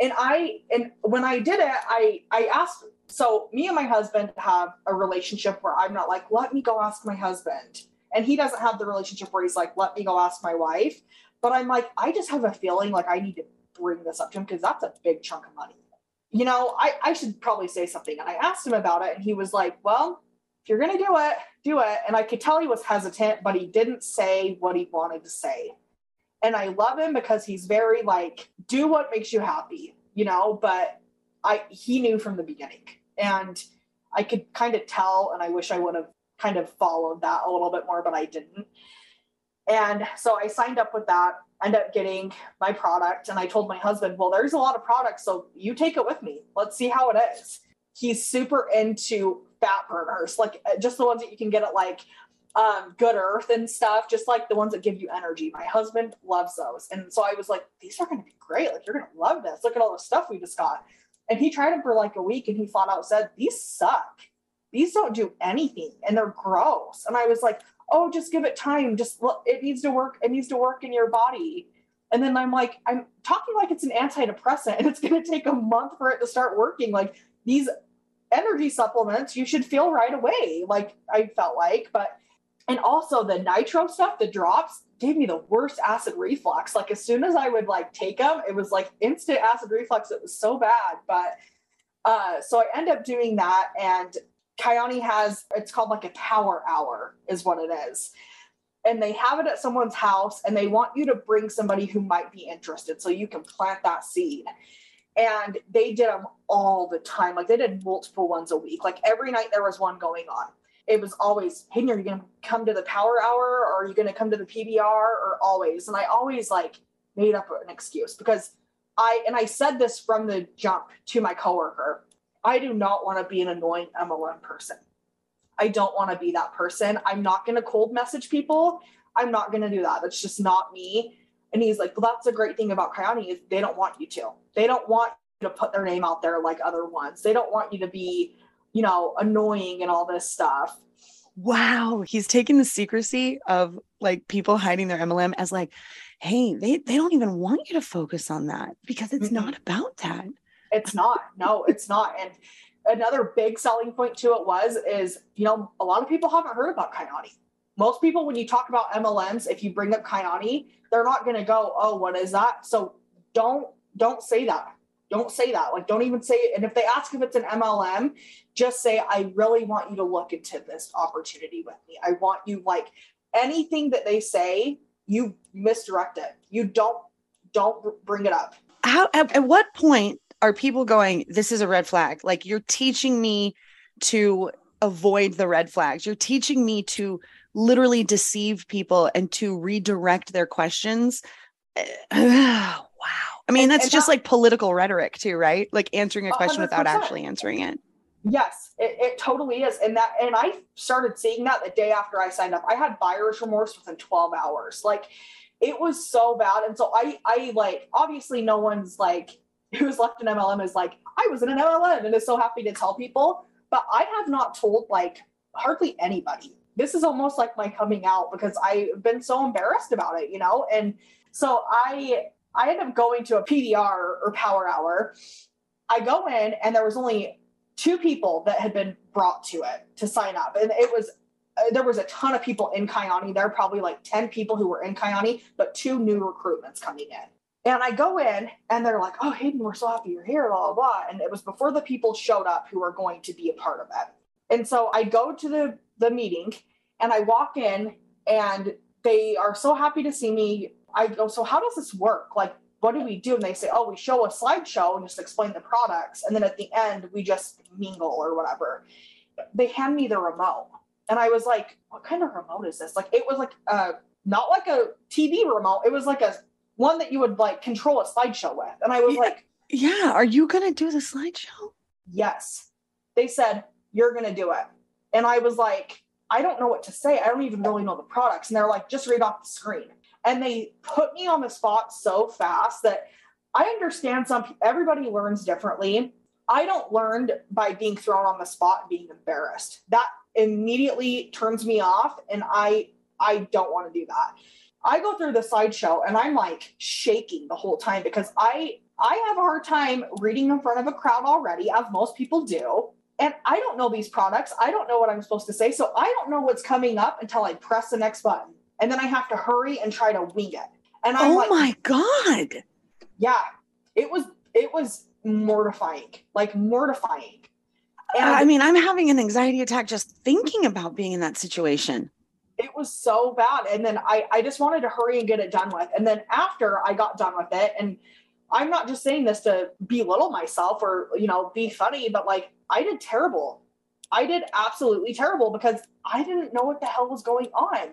And I, and when I did it, I, I asked so me and my husband have a relationship where I'm not like, let me go ask my husband. And he doesn't have the relationship where he's like, let me go ask my wife. But I'm like, I just have a feeling like I need to bring this up to him because that's a big chunk of money. You know, I, I should probably say something. And I asked him about it, and he was like, Well, if you're going to do it, do it. And I could tell he was hesitant, but he didn't say what he wanted to say. And I love him because he's very like, do what makes you happy, you know, but I he knew from the beginning and I could kind of tell, and I wish I would have kind of followed that a little bit more, but I didn't. And so I signed up with that, end up getting my product, and I told my husband, Well, there's a lot of products, so you take it with me. Let's see how it is. He's super into fat burners, like uh, just the ones that you can get at like um, Good Earth and stuff, just like the ones that give you energy. My husband loves those. And so I was like, These are going to be great. Like, you're going to love this. Look at all the stuff we just got. And he tried them for like a week and he flat out said, These suck. These don't do anything and they're gross. And I was like, Oh, just give it time. Just look, it needs to work. It needs to work in your body. And then I'm like, I'm talking like it's an antidepressant and it's going to take a month for it to start working. Like these energy supplements, you should feel right away. Like I felt like, but and also the nitro stuff, the drops, gave me the worst acid reflux. Like as soon as I would like take them, it was like instant acid reflux. It was so bad. But uh, so I end up doing that, and Kyani has it's called like a power hour, is what it is. And they have it at someone's house, and they want you to bring somebody who might be interested, so you can plant that seed. And they did them all the time. Like they did multiple ones a week. Like every night there was one going on it was always, Hayden, are you going to come to the power hour or are you going to come to the PBR or always? And I always like made up an excuse because I and I said this from the jump to my coworker. I do not want to be an annoying MLM person. I don't want to be that person. I'm not going to cold message people. I'm not going to do that. That's just not me. And he's like, well, that's a great thing about Kyani is they don't want you to. They don't want you to put their name out there like other ones. They don't want you to be, you know, annoying and all this stuff. Wow. He's taking the secrecy of like people hiding their MLM as like, hey, they, they don't even want you to focus on that because it's mm-hmm. not about that. It's not. No, it's not. And another big selling point to it was is, you know, a lot of people haven't heard about Kyani. Most people, when you talk about MLMs, if you bring up Kyani, they're not going to go, "Oh, what is that?" So don't don't say that. Don't say that. Like, don't even say it. And if they ask if it's an MLM, just say, "I really want you to look into this opportunity with me. I want you like anything that they say, you misdirect it. You don't don't bring it up. How at, at what point are people going, this is a red flag? Like you're teaching me to avoid the red flags. You're teaching me to literally deceive people and to redirect their questions. wow. I mean, and, that's and just that, like political rhetoric too, right? Like answering a question 100%. without actually answering it. Yes, it, it, totally is. And that and I started seeing that the day after I signed up. I had buyer's remorse within 12 hours. Like it was so bad. And so I I like obviously no one's like who's left an MLM is like, I was in an MLM and is so happy to tell people. But I have not told like hardly anybody. This is almost like my coming out because I've been so embarrassed about it, you know? And so I I ended up going to a PBR or power hour. I go in and there was only two people that had been brought to it to sign up. And it was uh, there was a ton of people in Kyani. There were probably like 10 people who were in Kyani, but two new recruitments coming in. And I go in and they're like, oh, Hayden, we're so happy you're here, blah, blah, blah. And it was before the people showed up who are going to be a part of it. And so I go to the, the meeting and I walk in and they are so happy to see me. I go, so how does this work? Like, what do we do? And they say, oh, we show a slideshow and just explain the products. And then at the end, we just mingle or whatever. They hand me the remote. And I was like, what kind of remote is this? Like, it was like, uh, not like a TV remote. It was like a one that you would like control a slideshow with. And I was yeah, like, Yeah, are you gonna do the slideshow? Yes. They said, You're gonna do it. And I was like, I don't know what to say. I don't even really know the products. And they're like, just read off the screen. And they put me on the spot so fast that I understand some everybody learns differently. I don't learn by being thrown on the spot and being embarrassed. That immediately turns me off and I I don't want to do that. I go through the slideshow and I'm like shaking the whole time because I I have a hard time reading in front of a crowd already, as most people do. And I don't know these products. I don't know what I'm supposed to say. So I don't know what's coming up until I press the next button. And then I have to hurry and try to wing it. And I'm oh like, my God. Yeah. It was it was mortifying. Like mortifying. And I mean, I'm having an anxiety attack just thinking about being in that situation it was so bad. And then I, I just wanted to hurry and get it done with. And then after I got done with it, and I'm not just saying this to belittle myself or, you know, be funny, but like I did terrible. I did absolutely terrible because I didn't know what the hell was going on.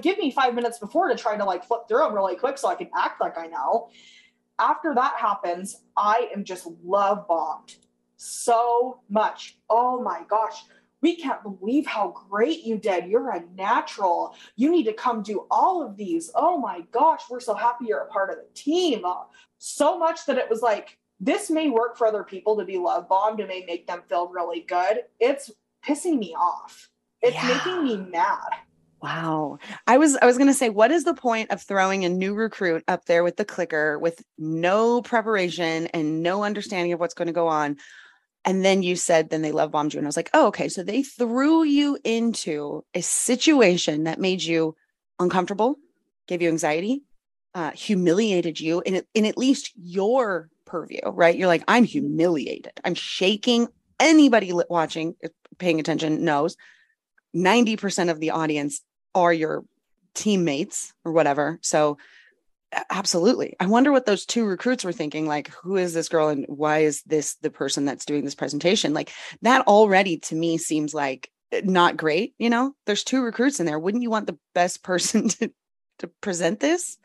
Like give me five minutes before to try to like flip through them really quick so I can act like I know. After that happens, I am just love bombed so much. Oh my gosh. we can't believe how great you did. You're a natural. You need to come do all of these. Oh my gosh, we're so happy you're a part of the team. So much that it was like, this may work for other people to be love bombed and may make them feel really good. It's pissing me off. It's yeah. making me mad. Wow. I was I was going to say what is the point of throwing a new recruit up there with the clicker with no preparation and no understanding of what's going to go on and then you said, then they love bombed you. And I was like, oh, okay. So they threw you into a situation that made you uncomfortable, gave you anxiety, uh, humiliated you in, in at least your purview, right? You're like, I'm humiliated. I'm shaking. Anybody watching, paying attention knows 90% of the audience are your teammates or whatever. So absolutely. I wonder what those two recruits were thinking like who is this girl and why is this the person that's doing this presentation? Like that already to me seems like eh, not great you know? There's two recruits in there. Wouldn't you want the best person to to present this?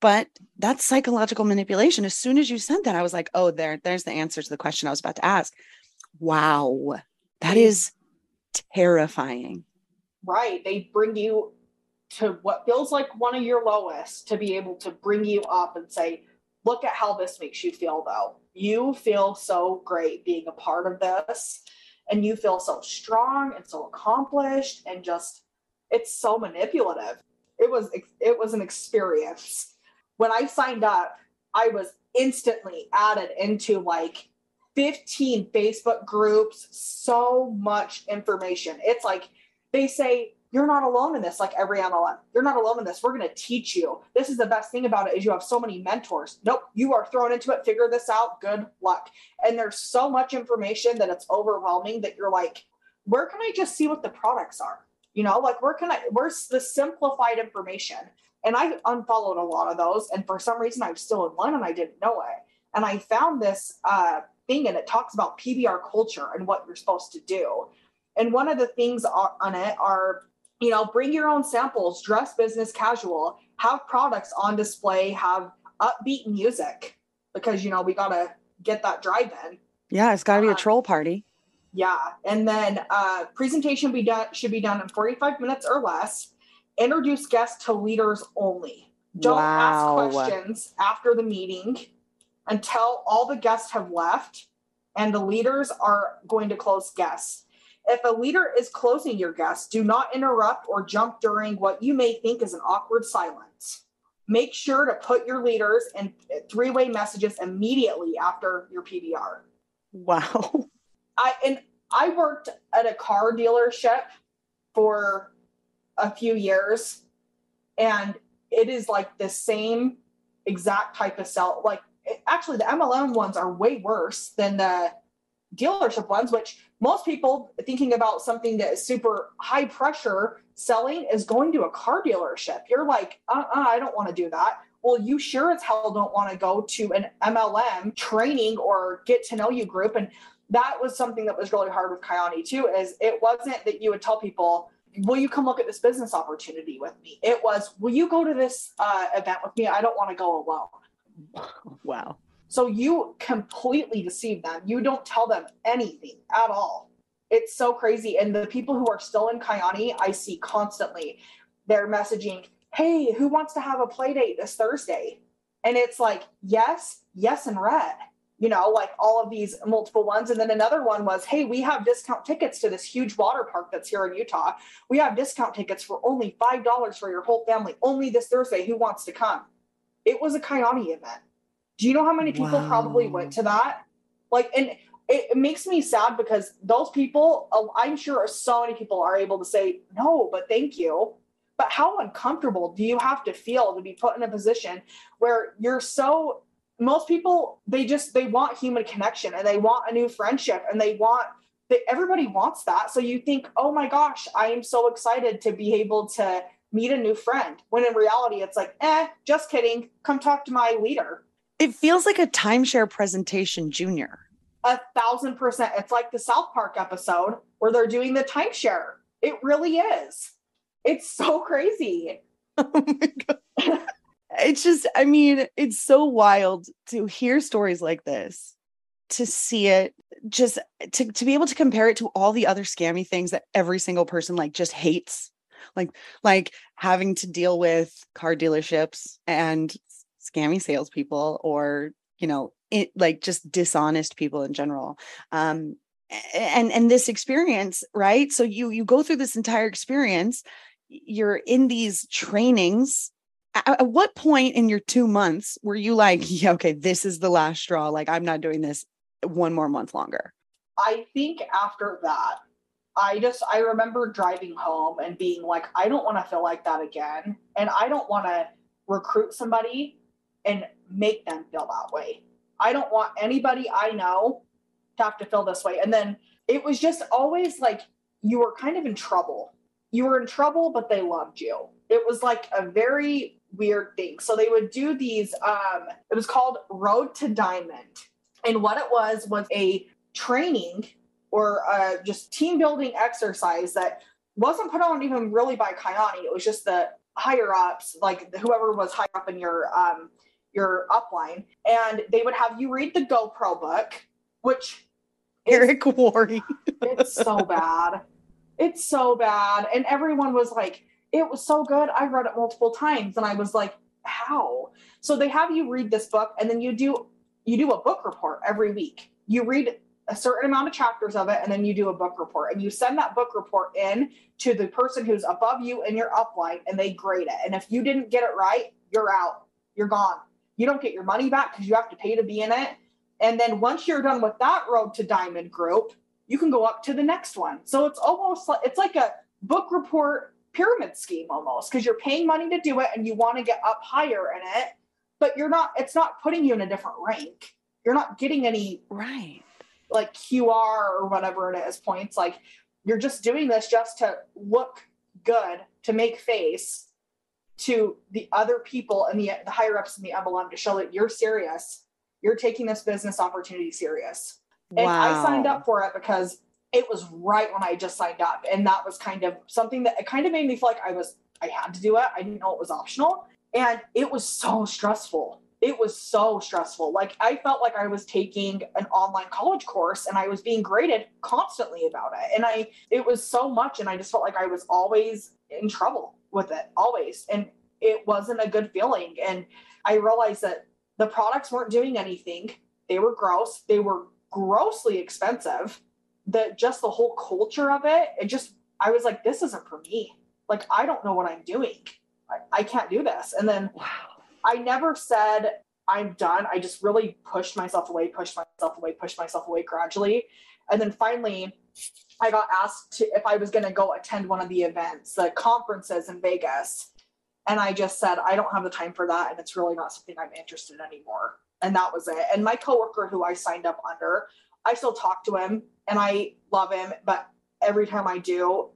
But that's psychological manipulation. As soon as you said that i was like oh there there's the answer to the question i was about to ask. Wow. That is terrifying right they bring you to what feels like one of your lowest to be able to bring you up and say, look at how this makes you feel though. You feel so great being a part of this and you feel so strong and so accomplished and just it's so manipulative. It was it was an experience. When I signed up, I was instantly added into like 15 Facebook groups, so much information. It's like they say you're not alone in this like every mlm you're not alone in this. We're going to teach you. This is the best thing about it is you have so many mentors. Nope you are thrown into it. Figure this out. Good luck. And there's so much information that it's overwhelming that you're like where can i just see what the products are? You know like where can i where's the simplified information? And i unfollowed a lot of those and for some reason i was still in line and i didn't know it. And i found this uh, thing and it talks about pbr culture and what you're supposed to do and one of the things on it are you know, bring your own samples, dress business casual, have products on display, have upbeat music because, you know, we got to get that drive in. Yeah, it's got to be a uh, troll party. Yeah. And then uh, presentation be done should be done in 45 minutes or less. Introduce guests to leaders only. Don't wow. ask questions after the meeting until all the guests have left and the leaders are going to close guests. If a leader is closing your guest, do not interrupt or jump during what you may think is an awkward silence. Make sure to put your leaders in three way messages immediately after your PBR. Wow. I and I worked at a car dealership for a few years, and it is like the same exact type of sell. Like actually, the MLM ones are way worse than the dealership ones, which most people thinking about something that is super high pressure selling is going to a car dealership. You're like, uh uh I don't want to do that. Well, you sure as hell don't want to go to an MLM training or get to know you group. And that was something that was really hard with Kyani too, is it wasn't that you would tell people, will you come look at this business opportunity with me? It was, will you go to this uh, event with me? I don't want to go alone. Wow. So you completely deceive them. You don't tell them anything at all. It's so crazy. And the people who are still in Kyani, I see constantly. They're messaging, hey, who wants to have a play date this Thursday? And it's like, yes, yes, and red. You know, like all of these multiple ones. And then another one was, hey, we have discount tickets to this huge water park that's here in Utah. We have discount tickets for only $5 for your whole family, only this Thursday. Who wants to come? It was a Kyani event do you know how many people wow. probably went to that? Like, and it, it, makes me sad because those people, oh, I'm sure so many people are able to say, no, but thank you. But how uncomfortable do you have to feel to be put in a position where you're so, most people, they just, they want human connection and they want a new friendship and they want, that everybody wants that. So you think, oh my gosh, I am so excited to be able to meet a new friend. When in reality, it's like, eh, just kidding. Come talk to my leader it feels like a timeshare presentation junior. A thousand percent. It's like the South Park episode where they're doing the timeshare. It really is. It's so crazy. Oh my God. it's just, I mean, it's so wild to hear stories like this, to see it, just to, to be able to compare it to all the other scammy things that every single person like just hates like like having to deal with car dealerships and scammy salespeople or you know it, like just dishonest people in general. Um and and this experience right? So you you go through this entire experience you're in these trainings. At, what point in your two months were you like yeah okay this is the last straw. Like i'm not doing this one more month longer i think after that i just i remember driving home and being like i don't want to feel like that again. And i don't want to recruit somebody and make them feel that way. I don't want anybody i know to have to feel this way. And then it was just always like you were kind of in trouble. You were in trouble but they loved you. It was like a very weird thing. So they would do these um it was called road to diamond. And what it was was a training or uh, just team building exercise that wasn't put on even really by Kyani. It was just the higher ups, like whoever was higher up in your um, your upline, and they would have you read the GoPro book, which Eric Worre. it's so bad. It's so bad, and everyone was like, "It was so good." I read it multiple times, and I was like, "How?" So they have you read this book, and then you do you do a book report every week. You read a certain amount of chapters of it and then you do a book report and you send that book report in to the person who's above you in your upline and they grade it and if you didn't get it right you're out you're gone you don't get your money back because you have to pay to be in it. And then once you're done with that road to diamond group you can go up to the next one. So it's almost like it's like a book report pyramid scheme almost because you're paying money to do it and you want to get up higher in it but you're not it's not putting you in a different rank. You're not getting any right. like qr or whatever it is points. Like you're just doing this just to look good to make face to the other people and the, the higher ups in the mlm to show that you're serious you're taking this business opportunity serious and wow. i signed up for it because it was right when i just signed up and that was kind of something that it kind of made me feel like i was i had to do it i didn't know it was optional and it was so stressful. It was so stressful. Like I felt like I was taking an online college course and I was being graded constantly about it. And I it was so much and I just felt like I was always in trouble with it, always. And it wasn't a good feeling. And I realized that the products weren't doing anything. They were gross. They were grossly expensive. That just the whole culture of it, it just I was like, this isn't for me. Like I don't know what I'm doing. I, I can't do this. And then wow. I never said I'm done. I just really pushed myself away, pushed myself away, pushed myself away gradually. And then finally, I got asked to, if I was going to go attend one of the events, the conferences in Vegas. And I just said, I don't have the time for that. And it's really not something I'm interested in anymore. And that was it. And my coworker who I signed up under, I still talk to him and I love him. But every time I do,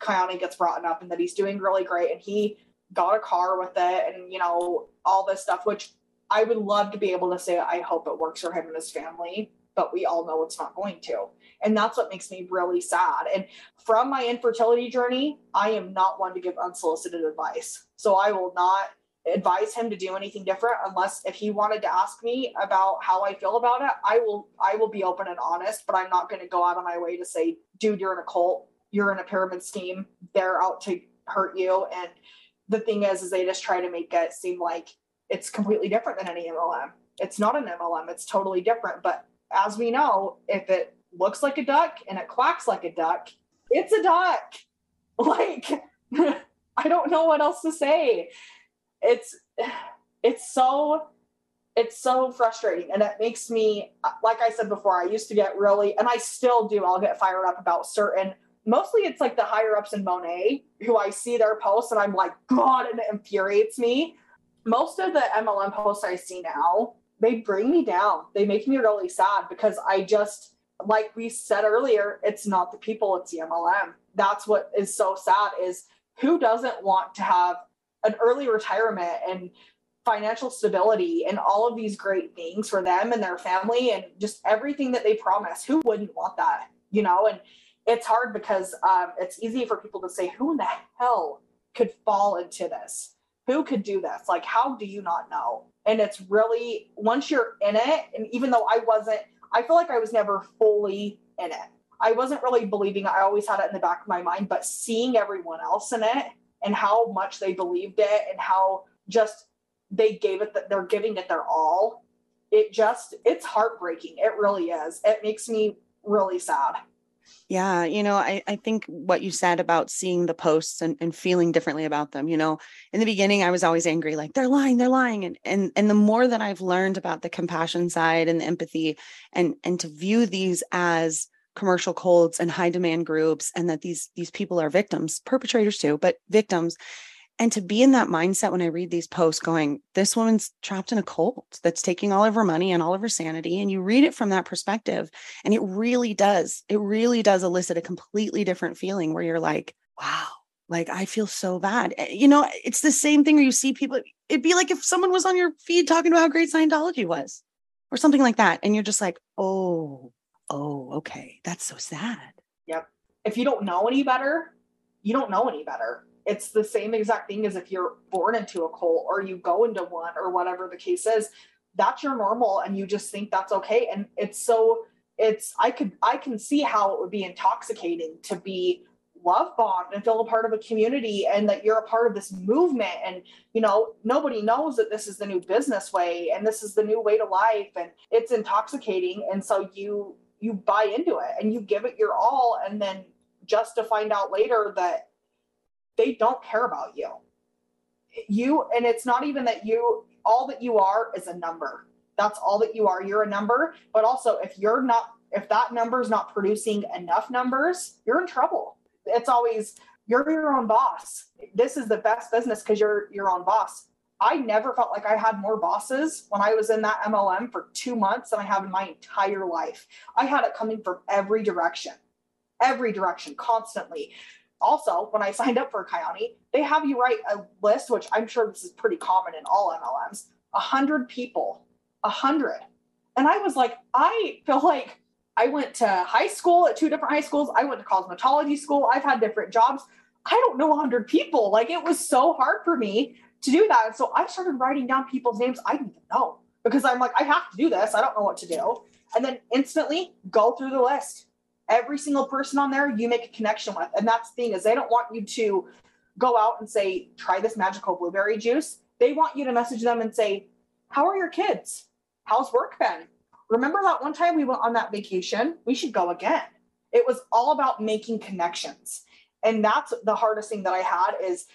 Kyani gets brought up and that he's doing really great. And he got a car with it and you know all this stuff which i would love to be able to say i hope it works for him and his family but we all know it's not going to and that's what makes me really sad and from my infertility journey i am not one to give unsolicited advice so i will not advise him to do anything different unless if he wanted to ask me about how i feel about it i will i will be open and honest but i'm not going to go out of my way to say dude you're in a cult you're in a pyramid scheme they're out to hurt you and the thing is, is they just try to make it seem like it's completely different than any MLM. It's not an MLM. It's totally different. But as we know, if it looks like a duck and it quacks like a duck, it's a duck. Like, I don't know what else to say. It's, it's so, it's so frustrating. And it makes me, like I said before, I used to get really, and I still do, I'll get fired up about certain mostly it's like the higher ups in Monat who I see their posts and I'm like, God, and it infuriates me. Most of the MLM posts I see now, they bring me down. They make me really sad because I just, like we said earlier, it's not the people, it's the MLM. That's what is so sad is who doesn't want to have an early retirement and financial stability and all of these great things for them and their family and just everything that they promise. Who wouldn't want that? You know, and it's hard because um, it's easy for people to say, who in the hell could fall into this? Who could do this? Like, how do you not know? And it's really, once you're in it, and even though I wasn't, I feel like I was never fully in it. I wasn't really believing I always had it in the back of my mind, but seeing everyone else in it and how much they believed it and how just they gave it that they're giving it their all. It just it's heartbreaking. It really is. It makes me really sad. Yeah, you know, I, I think what you said about seeing the posts and, and feeling differently about them, you know, in the beginning I was always angry, like they're lying, they're lying. And and and the more that I've learned about the compassion side and the empathy and and to view these as commercial cults and high demand groups and that these these people are victims, perpetrators too, but victims and to be in that mindset when I read these posts going, this woman's trapped in a cult that's taking all of her money and all of her sanity. And you read it from that perspective. And it really does, it really does elicit a completely different feeling where you're like, wow, like I feel so bad. Eh, you know, it's the same thing where you see people, it'd be like if someone was on your feed talking about how great Scientology was or something like that. And you're just like, oh, oh, okay. That's so sad. Yep. If you don't know any better, you don't know any better it's the same exact thing as if you're born into a cult or you go into one or whatever the case is. That's your normal and you just think that's okay. And it's so it's i could i can see how it would be intoxicating to be love bombed and feel a part of a community and that you're a part of this movement. And you know nobody knows that this is the new business way and this is the new way to life and it's intoxicating. And so you you buy into it and you give it your all and then just to find out later that they don't care about you. You, and it's not even that you, all that you are is a number. That's all that you are. You're a number. But also, if you're not, if that number is not producing enough numbers, you're in trouble. It's always, you're your own boss. This is the best business because you're your own boss. I never felt like I had more bosses when I was in that MLM for two months than I have in my entire life. I had it coming from every direction, every direction, constantly also, when I signed up for Kyani, they have you write a list, which I'm sure this is pretty common in all MLMs, a hundred people, a hundred. And I was like, I feel like I went to high school at two different high schools. I went to cosmetology school. I've had different jobs. I don't know 100 people. Like it was so hard for me to do that. So I started writing down people's names I didn't even know because I'm like, I have to do this. I don't know what to do. And then instantly go through the list every single person on there you make a connection with. And that's the thing is they don't want you to go out and say, try this magical blueberry juice. They want you to message them and say, how are your kids? How's work been? Remember that one time we went on that vacation? We should go again. It was all about making connections. And that's the hardest thing that I had is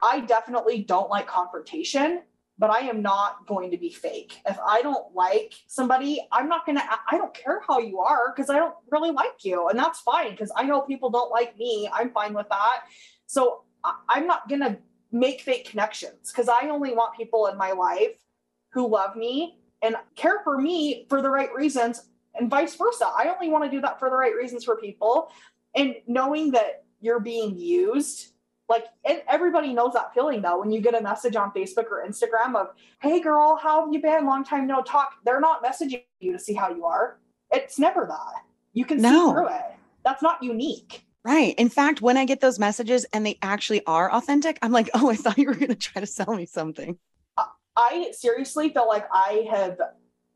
I definitely don't like confrontation but I am not going to be fake. If I don't like somebody, I'm not going to, I don't care how you are because I don't really like you. And that's fine because I know people don't like me. I'm fine with that. So I'm not going to make fake connections because I only want people in my life who love me and care for me for the right reasons and vice versa. I only want to do that for the right reasons for people. And knowing that you're being used like everybody knows that feeling though when you get a message on facebook or instagram of hey girl how have you been? Long time no talk. They're not messaging you to see how you are. It's never that. You can no. see through it. That's not unique. Right. In fact when i get those messages and they actually are authentic i'm like oh i thought you were going to try to sell me something. I seriously feel like i have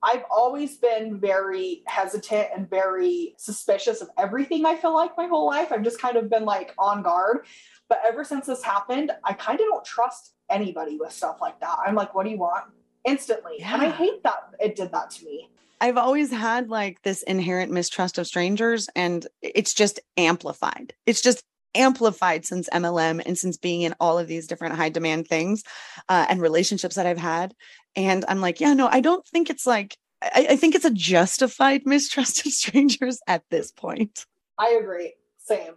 I've always been very hesitant and very suspicious of everything I feel like my whole life. I've just kind of been like on guard. But ever since this happened, I kind of don't trust anybody with stuff like that. I'm like, what do you want? Instantly. Yeah. And I hate that it did that to me. I've always had like this inherent mistrust of strangers, and it's just amplified. It's just amplified since MLM and since being in all of these different high demand things uh, and relationships that I've had. And I'm like, yeah, no, I don't think it's like, I, I think it's a justified mistrust of strangers at this point. I agree. Same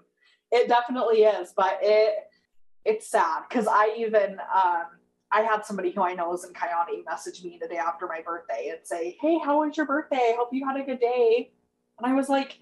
it definitely is, but it it's sad because I even um, I had somebody who I know is in Kyani message me the day after my birthday and say, "Hey, how was your birthday? I hope you had a good day." And I was like,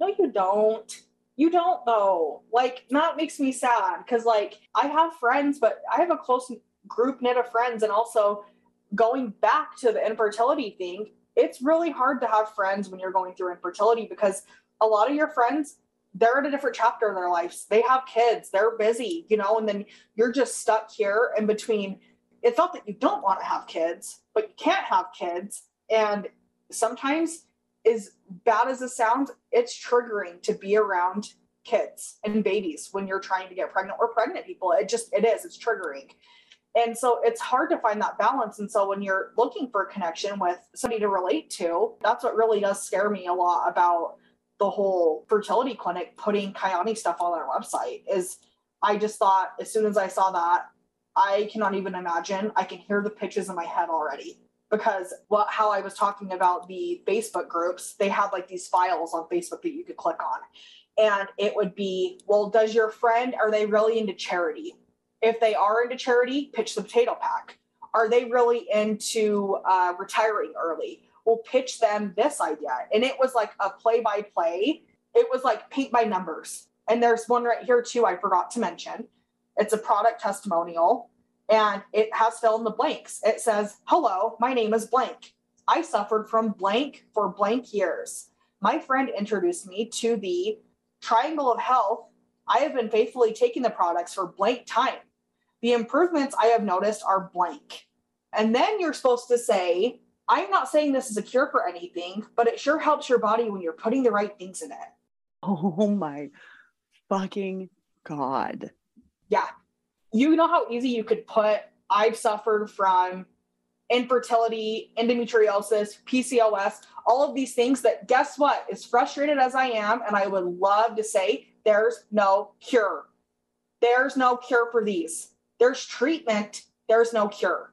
"No, you don't. You don't though. Like that makes me sad because like I have friends, but I have a close group knit of friends, and also going back to the infertility thing, it's really hard to have friends when you're going through infertility because a lot of your friends they're in a different chapter in their lives. They have kids, they're busy, you know, and then you're just stuck here in between. It's not that you don't want to have kids, but you can't have kids. And sometimes as bad as it sounds, it's triggering to be around kids and babies when you're trying to get pregnant or pregnant people. It just, it is, it's triggering. And so it's hard to find that balance. And so when you're looking for a connection with somebody to relate to, that's what really does scare me a lot about the whole fertility clinic putting Kyani stuff on their website is I just thought as soon as I saw that, I cannot even imagine. I can hear the pitches in my head already because what how I was talking about the Facebook groups, they had like these files on Facebook that you could click on. And it would be, well, does your friend are they really into charity? If they are into charity, pitch the potato pack. Are they really into uh, retiring early? We'll pitch them this idea. And it was like a play by play. It was like paint by numbers. And there's one right here too, I forgot to mention. It's a product testimonial and it has fill in the blanks. It says, Hello, my name is blank. I suffered from blank for blank years. My friend introduced me to the triangle of health. I have been faithfully taking the products for blank time. The improvements I have noticed are blank. And then you're supposed to say, I'm not saying this is a cure for anything, but it sure helps your body when you're putting the right things in it. Oh my fucking God. Yeah. You know how easy you could put, I've suffered from infertility, endometriosis, PCOS, all of these things that guess what? As frustrated as I am, and I would love to say, there's no cure. There's no cure for these. There's treatment, there's no cure.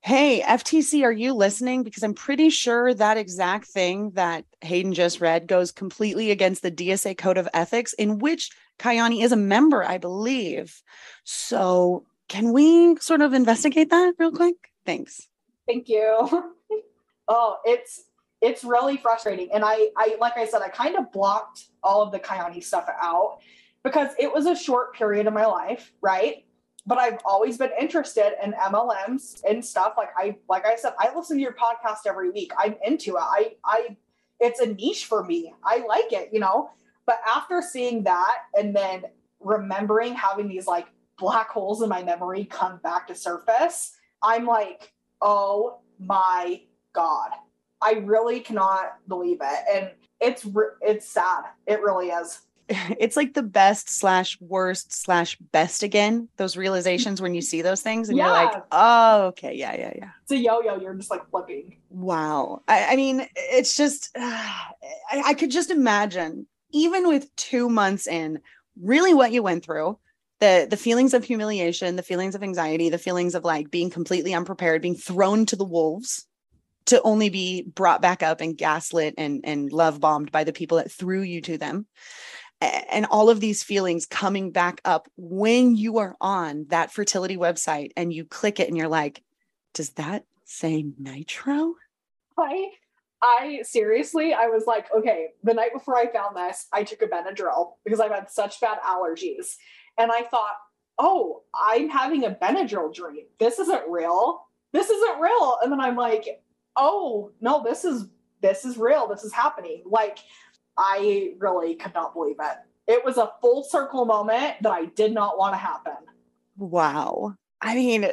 Hey, FTC, are you listening? Because I'm pretty sure that exact thing that Hayden just read goes completely against the DSA Code of Ethics, in which Kyani is a member, I believe. So, can we sort of investigate that real quick? Thanks. Thank you. oh, it's it's really frustrating, and I I like I said, I kind of blocked all of the Kyani stuff out because it was a short period of my life, right? But I've always been interested in MLMs and stuff. Like I like I said, I listen to your podcast every week. I'm into it. I I it's a niche for me. I like it, you know. But after seeing that and then remembering having these like black holes in my memory come back to surface, I'm like, oh my god. I really cannot believe it. And it's it's sad. It really is. It's like the best slash worst slash best again those realizations when you see those things and yeah. you're like oh okay yeah yeah yeah. It's a yo-yo you're just like flipping. Wow. I, I mean it's just uh, I, I could just imagine even with two months in really what you went through the the feelings of humiliation the feelings of anxiety the feelings of like being completely unprepared being thrown to the wolves to only be brought back up and gaslit and and love bombed by the people that threw you to them and all of these feelings coming back up when you are on that fertility website and you click it and you're like, does that say nitro? I I seriously, I was like, okay, the night before I found this, I took a Benadryl because I've had such bad allergies. And I thought, oh, I'm having a Benadryl dream. This isn't real. This isn't real. And then I'm like, oh no, this is this is real. This is happening. Like I really could not believe it. It was a full circle moment that I did not want to happen. Wow. I mean,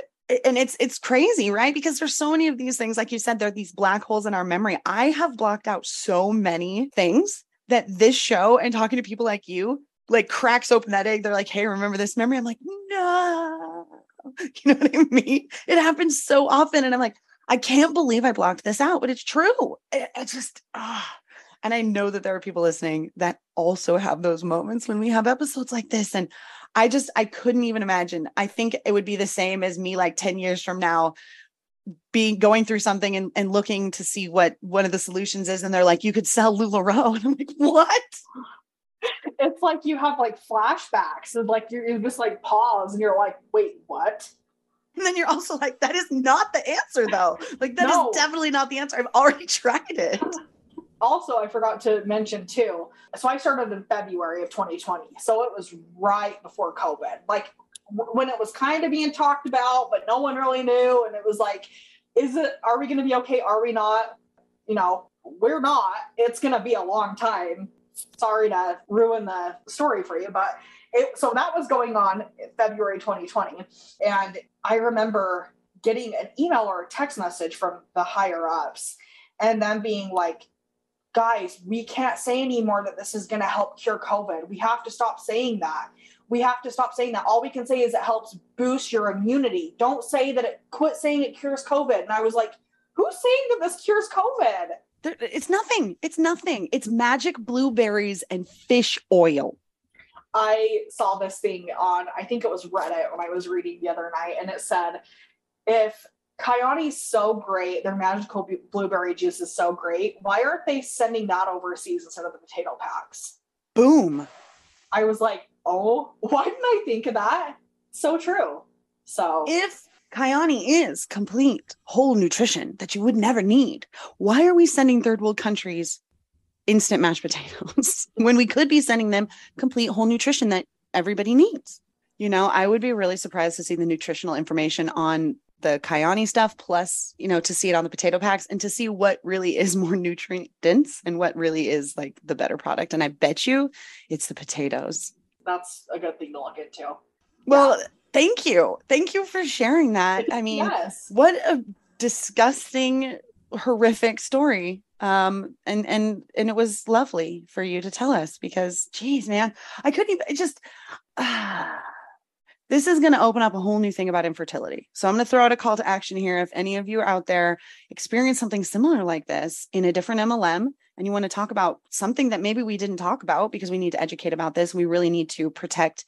and it's it's crazy, right? Because there's so many of these things like you said there are these black holes in our memory. I have blocked out so many things that this show and talking to people like you like cracks open that egg. They're like, "Hey, remember this memory?" I'm like, "No." You know what I mean? It happens so often and I'm like, "I can't believe I blocked this out, but it's true." It, just ah and I know that there are people listening that also have those moments when we have episodes like this. And I just, I couldn't even imagine. I think it would be the same as me like 10 years from now being going through something and, and looking to see what one of the solutions is. And they're like, you could sell LuLaRoe. And I'm like, what? It's like you have like flashbacks and like you're, you just like pause and you're like, wait, what? And then you're also like, that is not the answer though. Like that no. is definitely not the answer. I've already tried it also i forgot to mention too so i started in february of 2020 so it was right before covid like when it was kind of being talked about but no one really knew and it was like is it are we going to be okay are we not? You know we're not it's going to be a long time. Sorry to ruin the story for you but it, so that was going on february 2020 and i remember getting an email or a text message from the higher ups and them being like, guys, we can't say anymore that this is going to help cure COVID. We have to stop saying that. We have to stop saying that. All we can say is it helps boost your immunity. Don't say that it, quit saying it cures COVID. And I was like, who's saying that this cures COVID? It's nothing. It's nothing. It's magic blueberries and fish oil. I saw this thing on, I think it was Reddit when I was reading the other night, and it said, if Kyani's so great, their magical blueberry juice is so great, why aren't they sending that overseas instead of the potato packs? Boom. I was like, oh, why didn't I think of that? So true. So if Kyani is complete whole nutrition that you would never need, why are we sending third world countries instant mashed potatoes when we could be sending them complete whole nutrition that everybody needs. You know, I would be really surprised to see the nutritional information on the Kyani stuff, plus, you know, to see it on the potato packs and to see what really is more nutrient dense and what really is like the better product. And I bet you it's the potatoes. That's a good thing to look into. Well, yeah. thank you. Thank you for sharing that. I mean, yes. what a disgusting, horrific story um and and and it was lovely for you to tell us because geez man i couldn't even just uh, this is going to open up a whole new thing about infertility. So i'm going to throw out a call to action here. If any of you are out there experience something similar like this in a different mlm and you want to talk about something that maybe we didn't talk about because we need to educate about this we really need to protect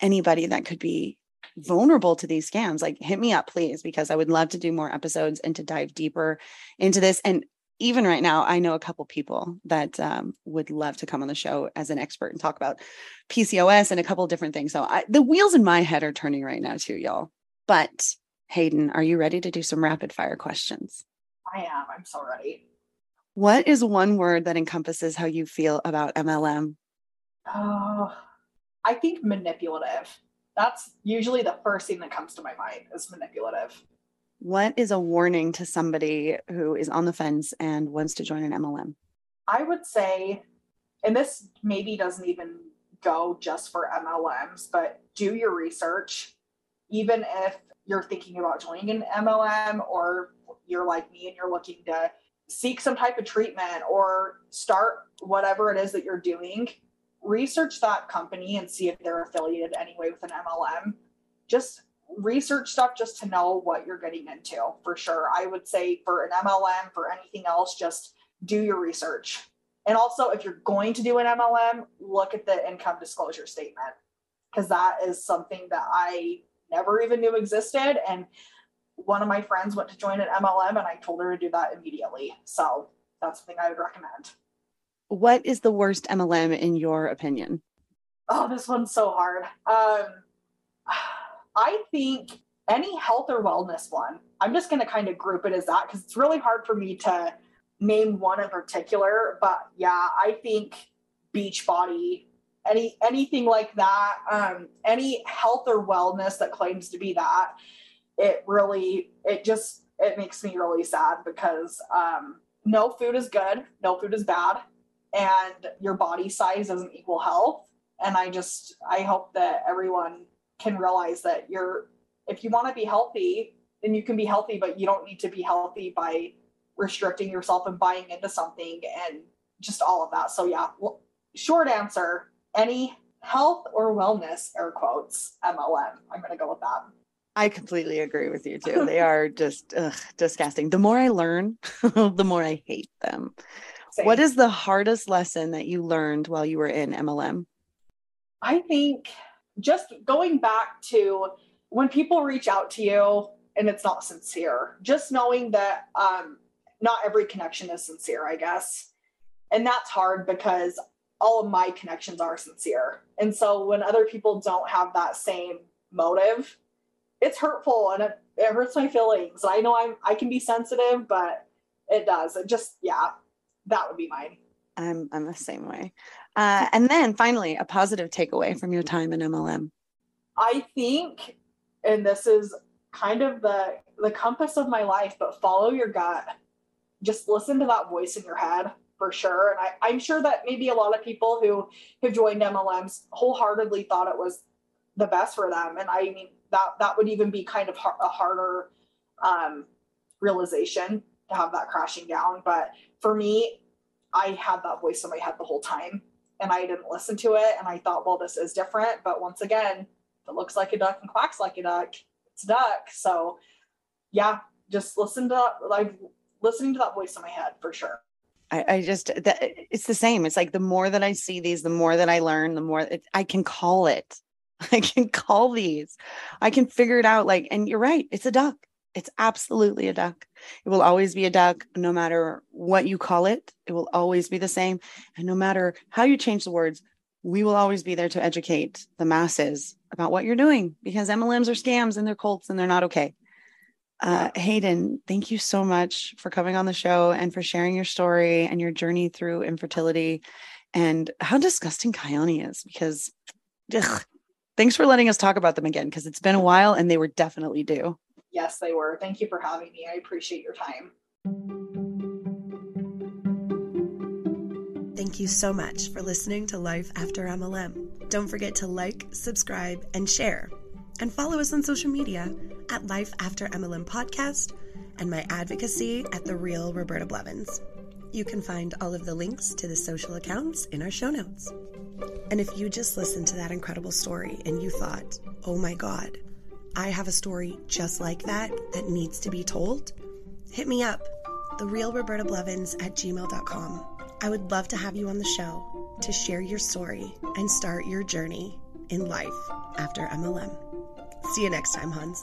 anybody that could be vulnerable to these scams like hit me up please because i would love to do more episodes and to dive deeper into this. And even right now, I know a couple people that um, would love to come on the show as an expert and talk about PCOS and a couple different things. So I, the wheels in my head are turning right now, too, y'all. But Hayden, are you ready to do some rapid fire questions? I am. I'm so ready. What is one word that encompasses how you feel about MLM? Oh, I think manipulative. That's usually the first thing that comes to my mind is manipulative. What is a warning to somebody who is on the fence and wants to join an MLM? I would say, and this maybe doesn't even go just for MLMs, but do your research. Even if you're thinking about joining an MLM or you're like me and you're looking to seek some type of treatment or start whatever it is that you're doing, research that company and see if they're affiliated anyway with an MLM. Just research stuff just to know what you're getting into for sure. I would say for an MLM, for anything else, just do your research. And also, if you're going to do an MLM, look at the income disclosure statement because that is something that I never even knew existed. And one of my friends went to join an MLM and I told her to do that immediately. So that's something I would recommend. What is the worst MLM in your opinion? Oh, this one's so hard. Um, I think any health or wellness one, I'm just going to kind of group it as that because it's really hard for me to name one in particular. But yeah, I think Beachbody, any anything like that, um, any health or wellness that claims to be that, it really it just it makes me really sad because um, no food is good, no food is bad, and your body size doesn't equal health. And I just I hope that everyone can realize that you're if you want to be healthy then you can be healthy but you don't need to be healthy by restricting yourself and buying into something and just all of that so yeah short answer any health or wellness air quotes mlm i'm going to go with that I completely agree with you too. They are just ugh, disgusting. The more I learn, the more I hate them. Same. What is the hardest lesson that you learned while you were in MLM? I think just going back to when people reach out to you and it's not sincere, just knowing that um, not every connection is sincere, I guess. And that's hard because all of my connections are sincere. And so when other people don't have that same motive, it's hurtful and it, it hurts my feelings. I know I'm I can be sensitive, but it does. It just yeah, that would be mine. I'm I'm the same way. Uh, and then finally, a positive takeaway from your time in MLM. I think, and this is kind of the the compass of my life, but follow your gut. Just listen to that voice in your head for sure. And I, I'm sure that maybe a lot of people who have joined MLMs wholeheartedly thought it was the best for them. And I mean that that would even be kind of a harder um, realization to have that crashing down. But for me, I had that voice in my head the whole time and I didn't listen to it. And I thought, well, this is different. But once again, it looks like a duck and quacks like a duck, it's a duck. So yeah, just listen to like listening to that voice in my head for sure. I, I just that it's the same. It's like the more that I see these, the more that I learn, the more it, I can call it. I can call these. I can figure it out. Like, and you're right, it's a duck. It's absolutely a duck. It will always be a duck, no matter what you call it. It will always be the same. And no matter how you change the words, we will always be there to educate the masses about what you're doing because MLMs are scams and they're cults and they're not okay. Uh, Hayden, thank you so much for coming on the show and for sharing your story and your journey through infertility and how disgusting Kyani is because ugh, thanks for letting us talk about them again because it's been a while and they were definitely due. Yes, they were. Thank you for having me. I appreciate your time. Thank you so much for listening to Life After MLM. Don't forget to like, subscribe, and share. And follow us on social media at Life After MLM Podcast and my advocacy at The Real Roberta Blevins. You can find all of the links to the social accounts in our show notes. And if you just listened to that incredible story and you thought, oh my God, I have a story just like that that needs to be told, hit me up, therealrobertablevins at gmail.com. I would love to have you on the show to share your story and start your journey in life after MLM. See you next time, Hans.